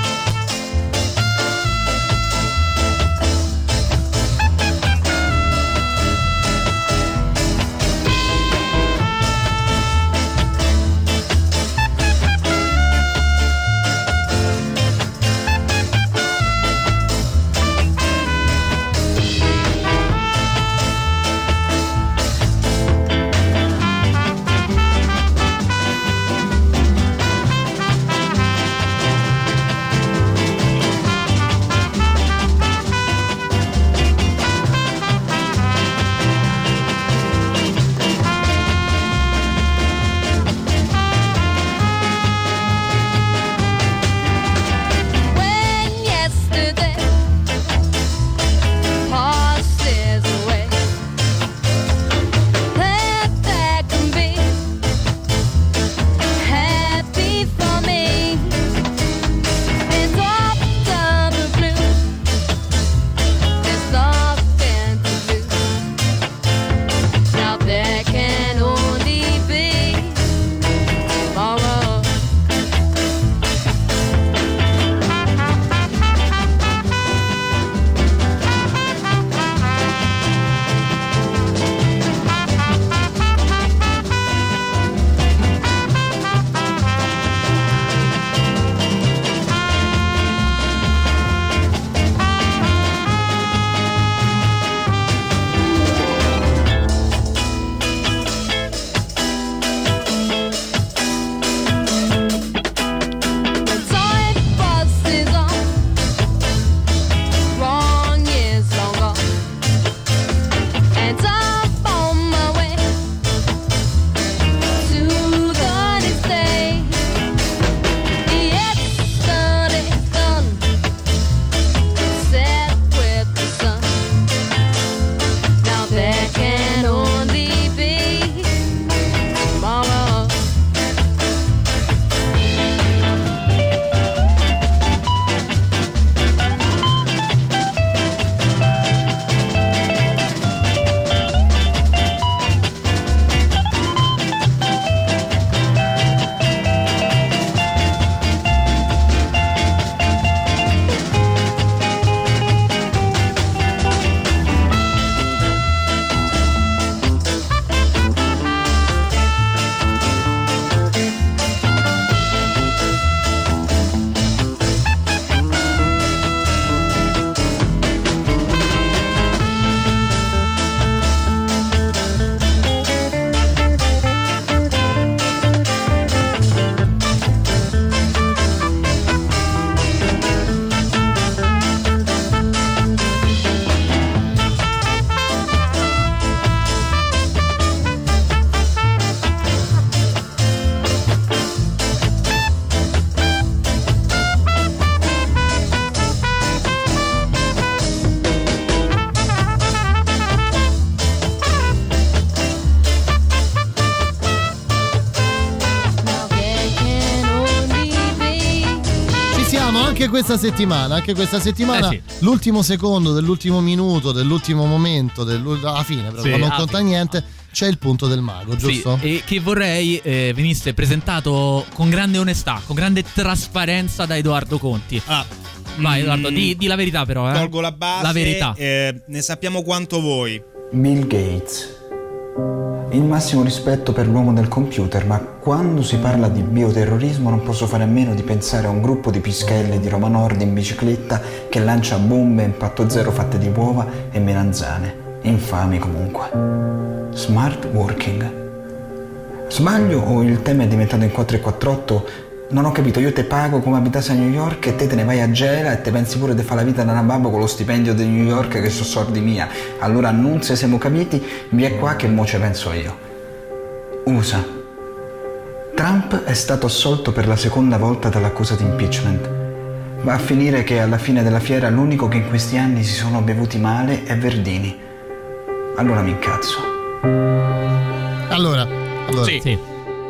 Questa settimana. Anche questa settimana. Eh L'ultimo secondo dell'ultimo minuto, dell'ultimo momento, alla fine, proprio, Sì, non alla conta fine. niente. c'è il punto del mago, giusto? Sì, e che vorrei eh, venisse presentato con grande onestà, con grande trasparenza da Edoardo Conti. Vai, Edoardo, mm, di, di la verità, però. Eh. Tolgo la base. La verità. eh, ne sappiamo quanto voi. Bill Gates. Il massimo rispetto per l'uomo del computer, ma quando si parla di bioterrorismo non posso fare a meno di pensare a un gruppo di pischelle di Roma Nord in bicicletta che lancia bombe a impatto zero fatte di uova e melanzane. Infami comunque. Smart working. Sbaglio o il tema è diventato in 448? Non ho capito, io te pago come abitassi a New York e te te ne vai a Gela e te pensi pure di fare la vita da nababbo con lo stipendio di New York che so sordi mia. Allora non se siamo capiti, via qua che mo ce penso io. USA. Trump è stato assolto per la seconda volta dall'accusa di impeachment. Va a finire che alla fine della fiera l'unico che in questi anni si sono bevuti male è Verdini. Allora mi incazzo. Allora, allora Sì.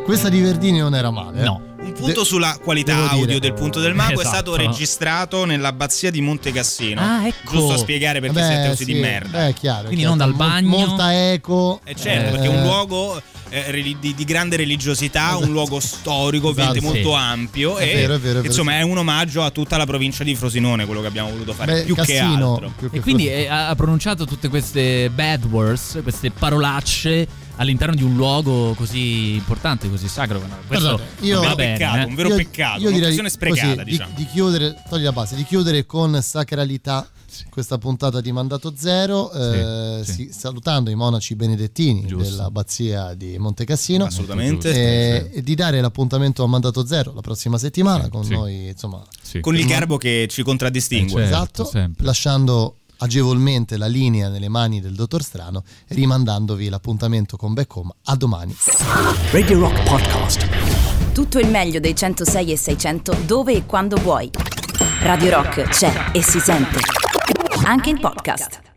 questa di Verdini non era male. eh? No. Un punto De- sulla qualità devo audio dire- del punto del mago è stato Esatto. registrato nell'abbazia di Monte Cassino. Ah, ecco. Giusto a spiegare perché Vabbè, siete così sì, di merda. beh, è chiaro. Quindi chiaro. non dal Mol- bagno. Molta eco. Eh certo, eh, perché è un luogo eh, di, di grande religiosità, un luogo storico, ovviamente Esatto, molto sì. ampio È e vero, è vero, è vero. insomma è un omaggio a tutta la provincia di Frosinone quello che abbiamo voluto fare, Beh, più che Cassino, altro. più che E quindi eh, ha pronunciato tutte queste bad words, queste parolacce all'interno di un luogo così importante, così sacro. Questo Guardate, io- non va Un vero bene. peccato, eh. un vero io, peccato, io direi un'occasione sprecata, così, di- diciamo. di, chiudere, togli la base, di chiudere con sacralità questa puntata di Mandato Zero, eh, sì. sì, salutando i monaci benedettini dell'abbazia di Monte Cassino. Assolutamente. E, e di dare l'appuntamento a Mandato Zero la prossima settimana con sì. noi, insomma, Con il garbo che ci contraddistingue. Eh, certo, esatto, sempre. lasciando agevolmente la linea nelle mani del dottor Strano rimandandovi l'appuntamento con Back Home a domani. Radio Rock Podcast. Tutto il meglio dei 106 e 600 dove e quando vuoi. Radio Rock c'è e si sente. Anche in podcast.